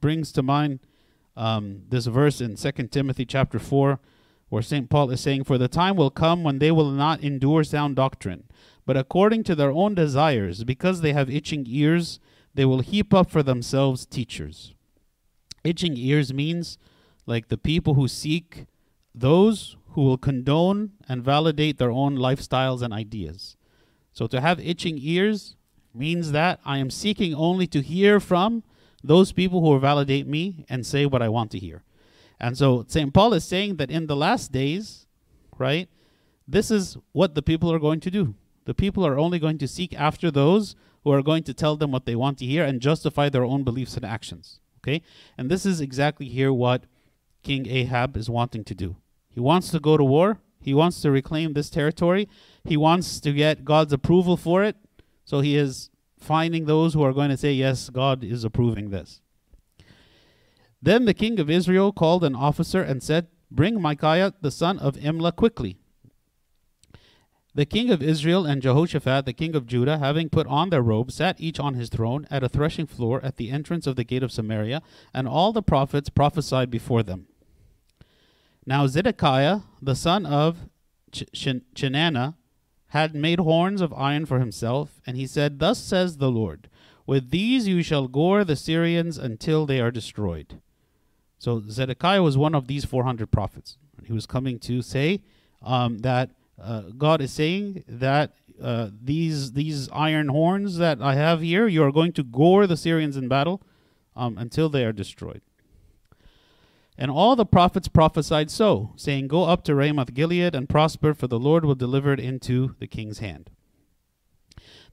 brings to mind um, this verse in 2 Timothy chapter 4, where St. Paul is saying, For the time will come when they will not endure sound doctrine, but according to their own desires, because they have itching ears, they will heap up for themselves teachers. Itching ears means like the people who seek those who will condone and validate their own lifestyles and ideas. So to have itching ears means that I am seeking only to hear from those people who will validate me and say what I want to hear. And so St. Paul is saying that in the last days, right, this is what the people are going to do. The people are only going to seek after those who are going to tell them what they want to hear and justify their own beliefs and actions. Okay? And this is exactly here what King Ahab is wanting to do. He wants to go to war. He wants to reclaim this territory. He wants to get God's approval for it. So he is finding those who are going to say, Yes, God is approving this. Then the king of Israel called an officer and said, Bring Micaiah the son of Imlah quickly. The king of Israel and Jehoshaphat, the king of Judah, having put on their robes, sat each on his throne at a threshing floor at the entrance of the gate of Samaria, and all the prophets prophesied before them. Now Zedekiah, the son of Ch- Chenaanah, had made horns of iron for himself, and he said, Thus says the Lord, With these you shall gore the Syrians until they are destroyed. So Zedekiah was one of these 400 prophets. He was coming to say um, that uh, God is saying that uh, these these iron horns that I have here, you are going to gore the Syrians in battle um, until they are destroyed. And all the prophets prophesied so, saying, Go up to Ramoth Gilead and prosper, for the Lord will deliver it into the king's hand.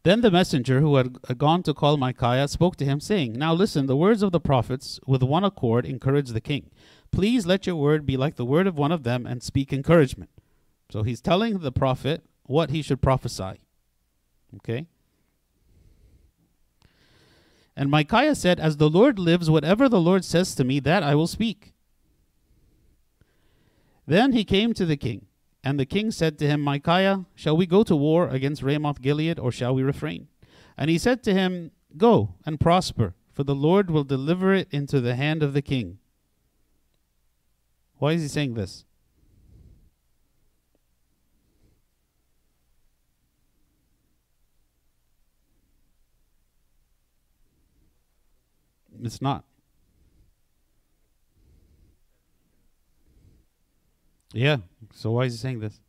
Then the messenger who had gone to call Micaiah spoke to him, saying, Now listen, the words of the prophets with one accord encourage the king. Please let your word be like the word of one of them and speak encouragement. So he's telling the prophet what he should prophesy. Okay? And Micaiah said, As the Lord lives, whatever the Lord says to me, that I will speak. Then he came to the king, and the king said to him, Micaiah, shall we go to war against Ramoth Gilead, or shall we refrain? And he said to him, Go and prosper, for the Lord will deliver it into the hand of the king. Why is he saying this? It's not. Yeah. So why is he saying this?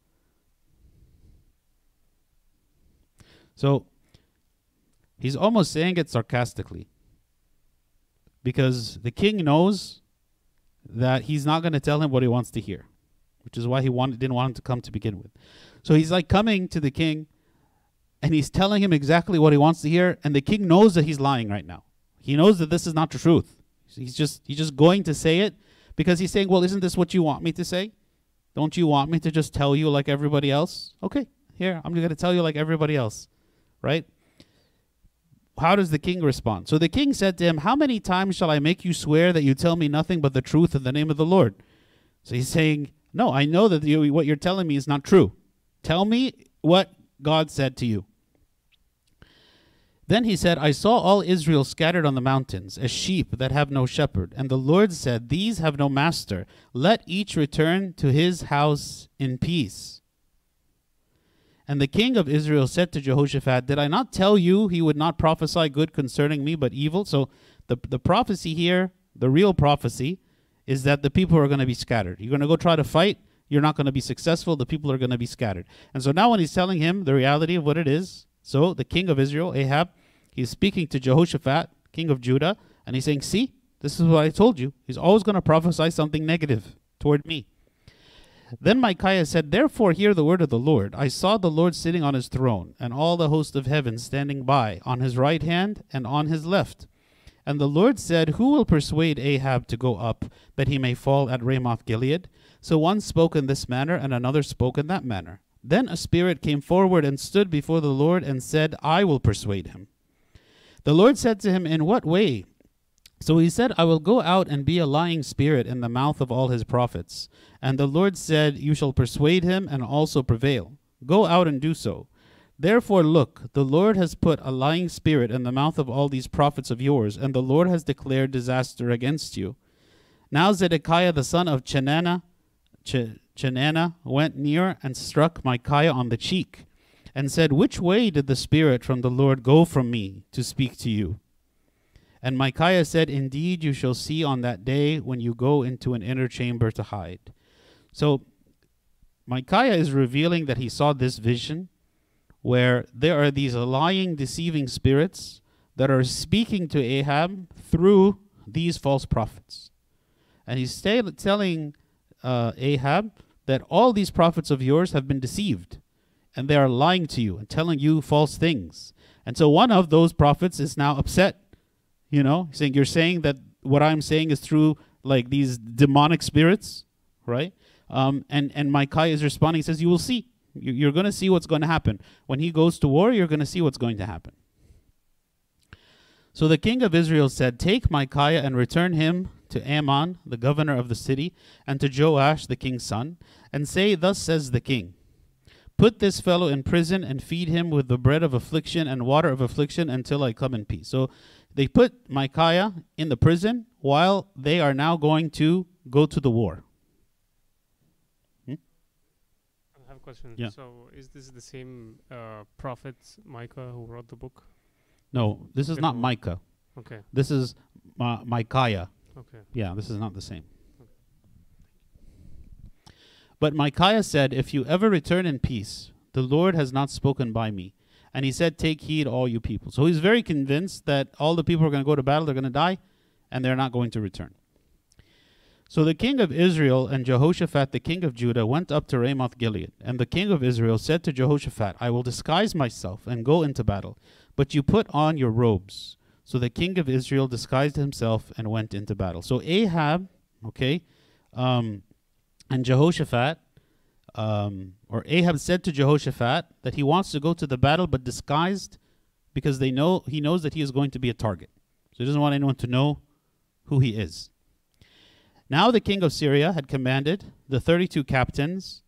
So he's almost saying it sarcastically. Because the king knows that he's not going to tell him what he wants to hear, which is why he wanted, didn't want him to come to begin with. So he's like coming to the king and he's telling him exactly what he wants to hear, and the king knows that he's lying right now. He knows that this is not the truth. He's just he's just going to say it because he's saying, "Well, isn't this what you want me to say? Don't you want me to just tell you like everybody else? Okay, here I'm going to tell you like everybody else, right?" How does the king respond? So the king said to him, "How many times shall I make you swear that you tell me nothing but the truth in the name of the Lord?" So he's saying, "No, I know that you, what you're telling me is not true. Tell me what God said to you." Then he said, I saw all Israel scattered on the mountains, as sheep that have no shepherd. And the Lord said, These have no master. Let each return to his house in peace. And the king of Israel said to Jehoshaphat, Did I not tell you he would not prophesy good concerning me, but evil? So the, the prophecy here, the real prophecy, is that the people are going to be scattered. You're going to go try to fight, you're not going to be successful, the people are going to be scattered. And so now when he's telling him the reality of what it is, so the king of Israel, Ahab, he's speaking to Jehoshaphat, king of Judah, and he's saying, See, this is what I told you. He's always going to prophesy something negative toward me. Then Micaiah said, Therefore hear the word of the Lord. I saw the Lord sitting on his throne, and all the host of heaven standing by, on his right hand and on his left. And the Lord said, Who will persuade Ahab to go up, that he may fall at Ramoth Gilead? So one spoke in this manner, and another spoke in that manner. Then a spirit came forward and stood before the Lord and said, I will persuade him. The Lord said to him, In what way? So he said, I will go out and be a lying spirit in the mouth of all his prophets. And the Lord said, You shall persuade him and also prevail. Go out and do so. Therefore, look, the Lord has put a lying spirit in the mouth of all these prophets of yours, and the Lord has declared disaster against you. Now Zedekiah the son of Chenaanah, Ch- Chenaanah went near and struck Micaiah on the cheek, and said, Which way did the spirit from the Lord go from me to speak to you? And Micaiah said, Indeed, you shall see on that day when you go into an inner chamber to hide. So Micaiah is revealing that he saw this vision where there are these lying, deceiving spirits that are speaking to Ahab through these false prophets. And he's sta- telling uh, Ahab that all these prophets of yours have been deceived and they are lying to you and telling you false things. And so one of those prophets is now upset, you know, saying, You're saying that what I'm saying is through like these demonic spirits, right? Um, and, and Micaiah is responding, he says, You will see. You- You're going to see what's going to happen. When he goes to war, you're going to see what's going to happen. So the king of Israel said, Take Micaiah and return him to Amon, the governor of the city, and to Joash, the king's son, and say, Thus says the king Put this fellow in prison and feed him with the bread of affliction and water of affliction until I come in peace. So they put Micaiah in the prison while they are now going to go to the war. I have a question. Yeah. So, is this the same uh, prophet Micah who wrote the book? No, this is not. Micah. Okay. This is uh, Micaiah. Okay. Yeah, this is not the same. But Micaiah said, If you ever return in peace, the Lord has not spoken by me. And he said, Take heed, all you people. So he's very convinced that all the people are going to go to battle, they're going to die, and they're not going to return. So the king of Israel and Jehoshaphat, the king of Judah, went up to Ramoth Gilead. And the king of Israel said to Jehoshaphat, I will disguise myself and go into battle, but you put on your robes. So the king of Israel disguised himself and went into battle. So Ahab, okay, um, and Jehoshaphat, um, or Ahab said to Jehoshaphat that he wants to go to the battle but disguised because they know he knows that he is going to be a target. So he doesn't want anyone to know who he is. Now the king of Syria had commanded the 32 captains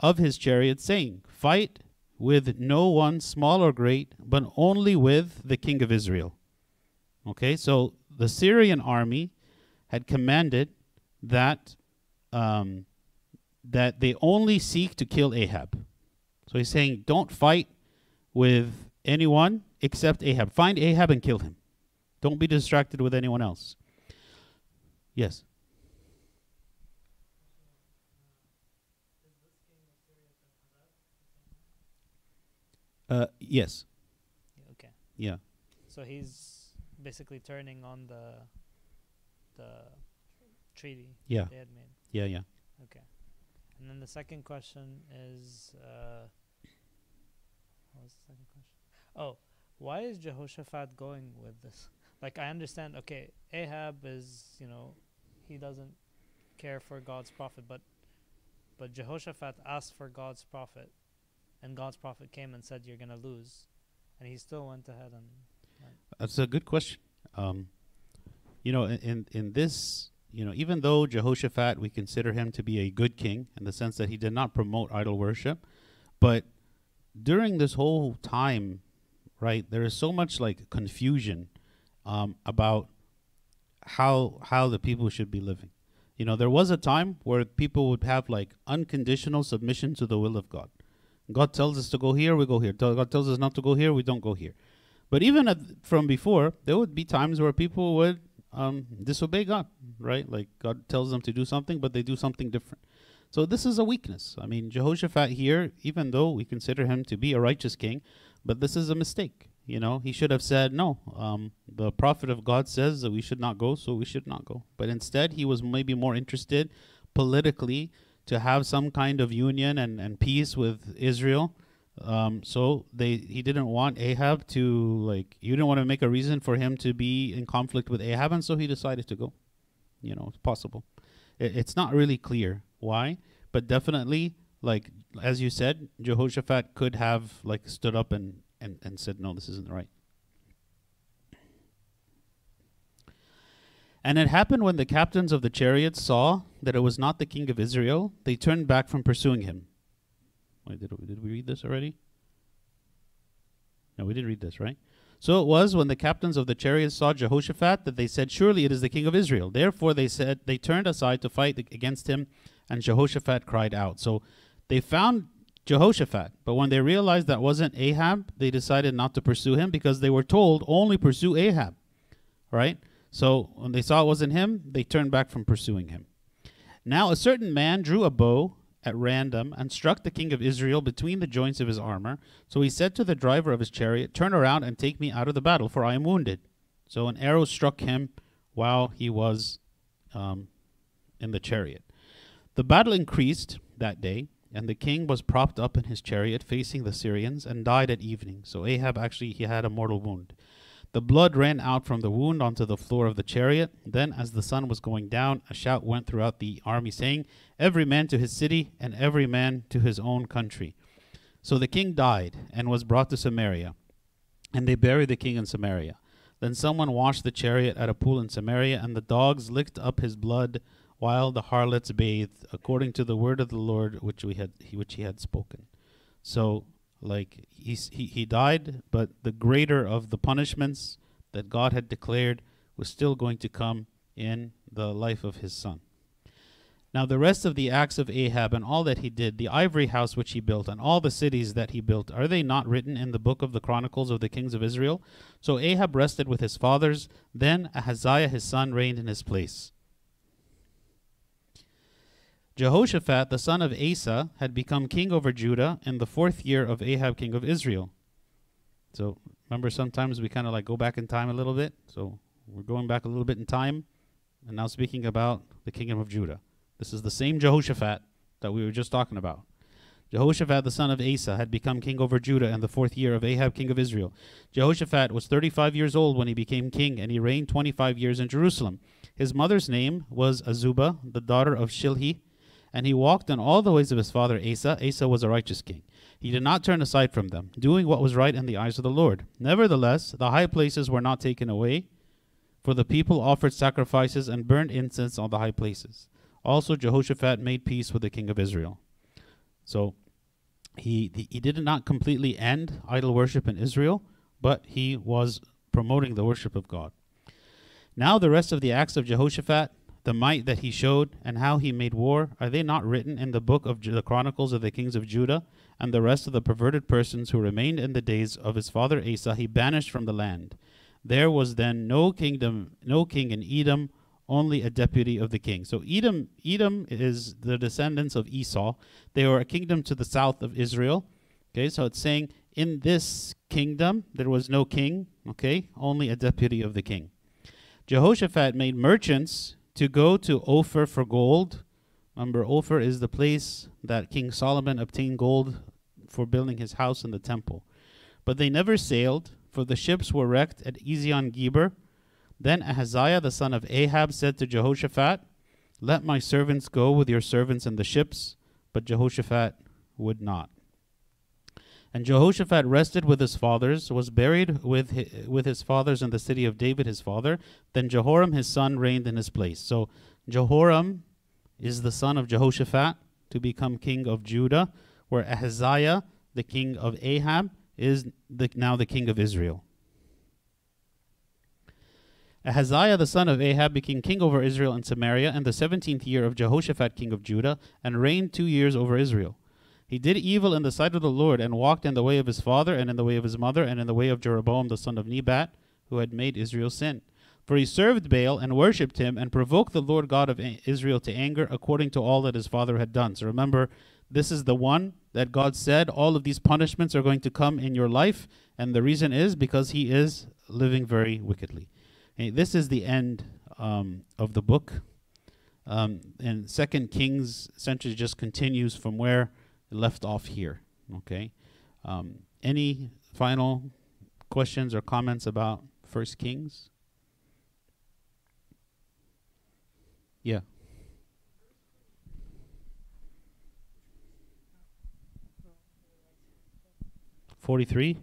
of his chariots, saying, Fight with no one, small or great, but only with the king of Israel. Okay, so the Syrian army had commanded that um, that they only seek to kill Ahab. So he's saying, don't fight with anyone except Ahab. Find Ahab and kill him. Don't be distracted with anyone else. Yes. Uh, yes. Okay. Yeah. So he's basically turning on the the treaty Yeah. they had made. Yeah. Yeah. Okay. And then the second question is uh what was the second question? Oh, why is Jehoshaphat going with this? Like I understand okay, Ahab is, you know, he doesn't care for God's prophet, but but Jehoshaphat asked for God's prophet and God's prophet came and said you're gonna lose. And he still went ahead and That's a good question. Um, you know, in, in this, you know, even though Jehoshaphat, we consider him to be a good king in the sense that he did not promote idol worship, but during this whole time, right, there is so much like confusion um, about how how the people should be living. You know, there was a time where people would have like unconditional submission to the will of God. God tells us to go here, we go here. God tells us not to go here, we don't go here. But even at, from before, there would be times where people would um, disobey God, right? Like God tells them to do something, but they do something different. So this is a weakness. I mean, Jehoshaphat here, even though we consider him to be a righteous king, but this is a mistake. You know, he should have said, no, um, the prophet of God says that we should not go, so we should not go. But instead, he was maybe more interested politically to have some kind of union and, and peace with Israel. Um, so they he didn't want Ahab to like you didn't want to make a reason for him to be in conflict with Ahab, and so he decided to go. You know, it's possible. It, it's not really clear why, but definitely like as you said, Jehoshaphat could have like stood up and and, and said no, this isn't right. And it happened when the captains of the chariots saw that it was not the king of Israel, they turned back from pursuing him. Wait, did we, did we read this already? No, we didn't read this, right? So it was when the captains of the chariots saw Jehoshaphat that they said, Surely it is the king of Israel. Therefore they said they turned aside to fight against him, and Jehoshaphat cried out. So they found Jehoshaphat, but when they realized that wasn't Ahab, they decided not to pursue him because they were told only pursue Ahab. Right? So when they saw it wasn't him, they turned back from pursuing him. Now a certain man drew a bow at random and struck the king of Israel between the joints of his armor. So he said to the driver of his chariot, Turn around and take me out of the battle, for I am wounded. So an arrow struck him while he was um, in the chariot. The battle increased that day, and the king was propped up in his chariot facing the Syrians and died at evening. So Ahab actually he had a mortal wound. The blood ran out from the wound onto the floor of the chariot. Then, as the sun was going down, a shout went throughout the army, saying, Every man to his city, and every man to his own country. So the king died and was brought to Samaria, and they buried the king in Samaria. Then someone washed the chariot at a pool in Samaria, and the dogs licked up his blood while the harlots bathed, according to the word of the Lord which we had which he had spoken. So like he's, he he died, but the greater of the punishments that God had declared was still going to come in the life of his son. Now the rest of the acts of Ahab and all that he did, the ivory house which he built, and all the cities that he built, are they not written in the book of the chronicles of the kings of Israel? So Ahab rested with his fathers. Then Ahaziah his son reigned in his place. Jehoshaphat, the son of Asa, had become king over Judah in the fourth year of Ahab, king of Israel. So remember, sometimes we kind of like go back in time a little bit. So we're going back a little bit in time, and now speaking about the kingdom of Judah. This is the same Jehoshaphat that we were just talking about. Jehoshaphat, the son of Asa, had become king over Judah in the fourth year of Ahab, king of Israel. Jehoshaphat was 35 years old when he became king, and he reigned 25 years in Jerusalem. His mother's name was Azubah, the daughter of Shilhi, and he walked in all the ways of his father Asa. Asa was a righteous king. He did not turn aside from them, doing what was right in the eyes of the Lord. Nevertheless, the high places were not taken away, for the people offered sacrifices and burned incense on the high places. Also, Jehoshaphat made peace with the king of Israel. So, he, he did not completely end idol worship in Israel, but he was promoting the worship of God. Now, the rest of the acts of Jehoshaphat, the might that he showed, and how he made war, are they not written in the book of the Chronicles of the kings of Judah? And the rest of the perverted persons who remained in the days of his father Asa, he banished from the land. There was then no kingdom, no king in Edom, only a deputy of the king. So Edom, Edom is the descendants of Esau. They were a kingdom to the south of Israel. Okay, so it's saying in this kingdom there was no king. Okay, only a deputy of the king. Jehoshaphat made merchants to go to Ophir for gold. Remember, Ophir is the place that King Solomon obtained gold for building his house and the temple. But they never sailed, for the ships were wrecked at Ezion Geber. Then Ahaziah the son of Ahab said to Jehoshaphat, Let my servants go with your servants in the ships. But Jehoshaphat would not. And Jehoshaphat rested with his fathers, was buried with hi- with his fathers in the city of David his father. Then Jehoram his son reigned in his place. So Jehoram is the son of Jehoshaphat to become king of Judah, where Ahaziah, the king of Ahab, is the, now the king of Israel. Ahaziah the son of Ahab became king over Israel and Samaria in the seventeenth year of Jehoshaphat king of Judah, and reigned two years over Israel. He did evil in the sight of the Lord, and walked in the way of his father, and in the way of his mother, and in the way of Jeroboam the son of Nebat, who had made Israel sin. For he served Baal and worshipped him, and provoked the Lord God of Israel to anger, according to all that his father had done. So remember, this is the one that God said all of these punishments are going to come in your life, and the reason is because he is living very wickedly. Okay, this is the end um, of the book. Um, and Second Kings essentially just continues from where left off here. Okay. Um, any final questions or comments about First Kings? Yeah. Forty-three.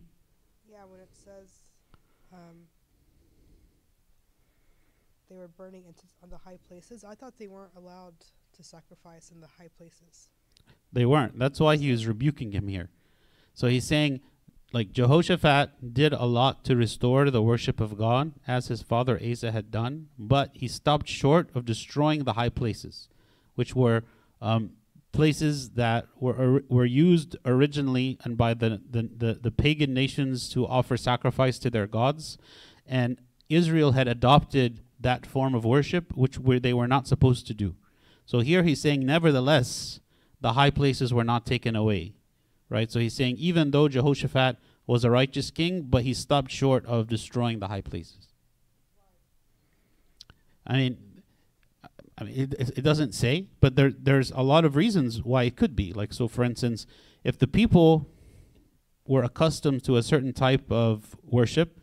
Yeah, when it says um, they were burning into on the high places, I thought they weren't allowed to sacrifice in the high places. They weren't. That's why he was rebuking him here. So he's saying, like Jehoshaphat did a lot to restore the worship of God as his father Asa had done, but he stopped short of destroying the high places, which were um, places that were or, were used originally and by the, the, the, the pagan nations to offer sacrifice to their gods, and Israel had adopted that form of worship, which were, they were not supposed to do. So here he's saying, nevertheless, the high places were not taken away right? So he's saying even though Jehoshaphat was a righteous king, but he stopped short of destroying the high places. I mean, I mean, it, it doesn't say, but there there's a lot of reasons why it could be. Like, so for instance, if the people were accustomed to a certain type of worship,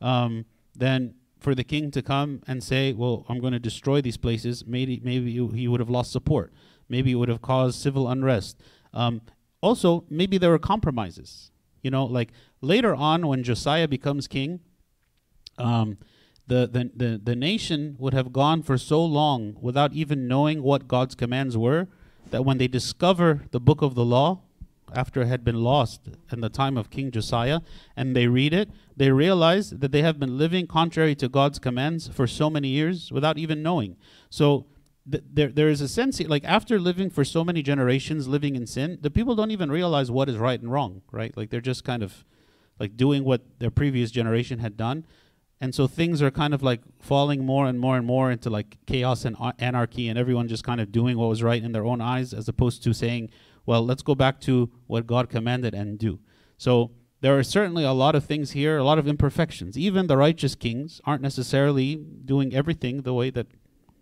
um, then for the king to come and say, "Well, I'm going to destroy these places," maybe maybe he would have lost support. Maybe it would have caused civil unrest. Um, also, maybe there were compromises. You know, like later on when Josiah becomes king, um, the, the, the, the nation would have gone for so long without even knowing what God's commands were that when they discover the book of the law, after it had been lost in the time of King Josiah, and they read it, they realize that they have been living contrary to God's commands for so many years without even knowing. So th- there there is a sense like after living for so many generations living in sin, the people don't even realize what is right and wrong, right? Like they're just kind of like doing what their previous generation had done. And so things are kind of like falling more and more and more into like chaos and anarchy and everyone just kind of doing what was right in their own eyes as opposed to saying, well, let's go back to what God commanded and do. So there are certainly a lot of things here, a lot of imperfections. Even the righteous kings aren't necessarily doing everything the way that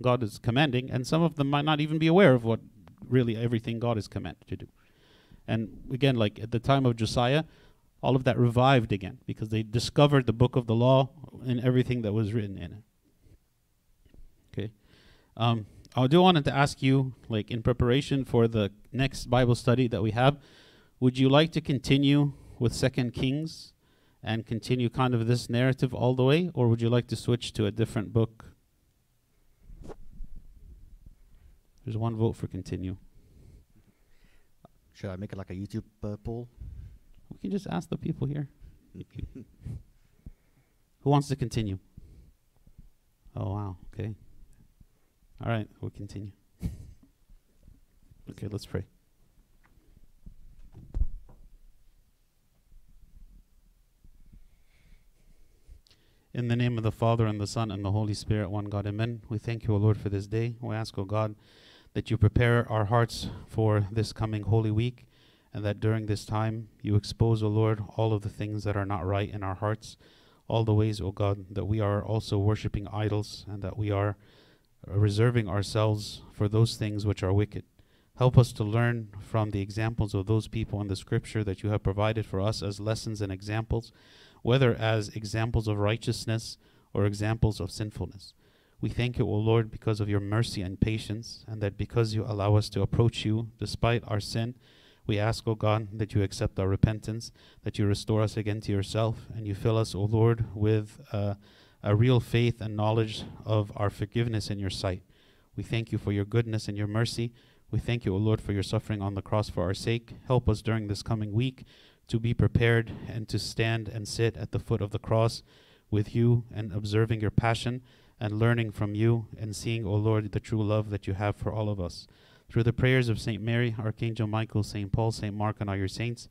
God is commanding, and some of them might not even be aware of what really everything God is commanded to do. And again, like at the time of Josiah, all of that revived again because they discovered the book of the law and everything that was written in it. Okay. Um, I do wanted to ask you, like in preparation for the next Bible study that we have, would you like to continue with Second Kings and continue kind of this narrative all the way, or would you like to switch to a different book There's one vote for continue. Should I make it like a YouTube uh, poll? We can just ask the people here. (laughs) Who wants to continue? Oh, wow. Okay. All right, we'll continue. (laughs) okay, let's pray. In the name of the Father, and the Son, and the Holy Spirit, one God, amen. We thank you, O Lord, for this day. We ask, O God, that you prepare our hearts for this coming Holy Week, and that during this time you expose, O Lord, all of the things that are not right in our hearts, all the ways, O God, that we are also worshiping idols, and that we are reserving ourselves for those things which are wicked. Help us to learn from the examples of those people in the scripture that you have provided for us as lessons and examples, whether as examples of righteousness or examples of sinfulness. We thank you, O Lord, because of your mercy and patience, and that because you allow us to approach you despite our sin, we ask, O God, that you accept our repentance, that you restore us again to yourself, and you fill us, O Lord, with uh, a real faith and knowledge of our forgiveness in your sight. We thank you for your goodness and your mercy. We thank you, O Lord, for your suffering on the cross for our sake. Help us during this coming week to be prepared and to stand and sit at the foot of the cross with you and observing your passion and learning from you and seeing, O Lord, the true love that you have for all of us. Through the prayers of St. Mary, Archangel Michael, St. Paul, St. Mark, and all your saints,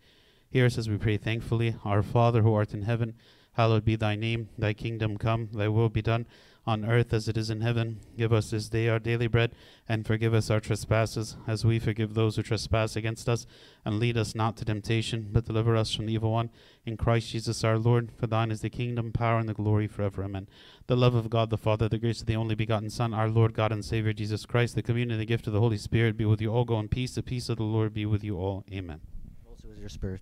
hear us as we pray thankfully. Our Father who art in heaven, hallowed be thy name. Thy kingdom come, thy will be done on earth as it is in heaven. Give us this day our daily bread, and forgive us our trespasses, as we forgive those who trespass against us. And lead us not to temptation, but deliver us from the evil one. In Christ Jesus our Lord, for thine is the kingdom, power, and the glory forever. Amen. The love of God the Father, the grace of the only begotten Son, our Lord God and Savior Jesus Christ, the communion and the gift of the Holy Spirit be with you all. Go in peace. The peace of the Lord be with you all. Amen. Also with your spirit.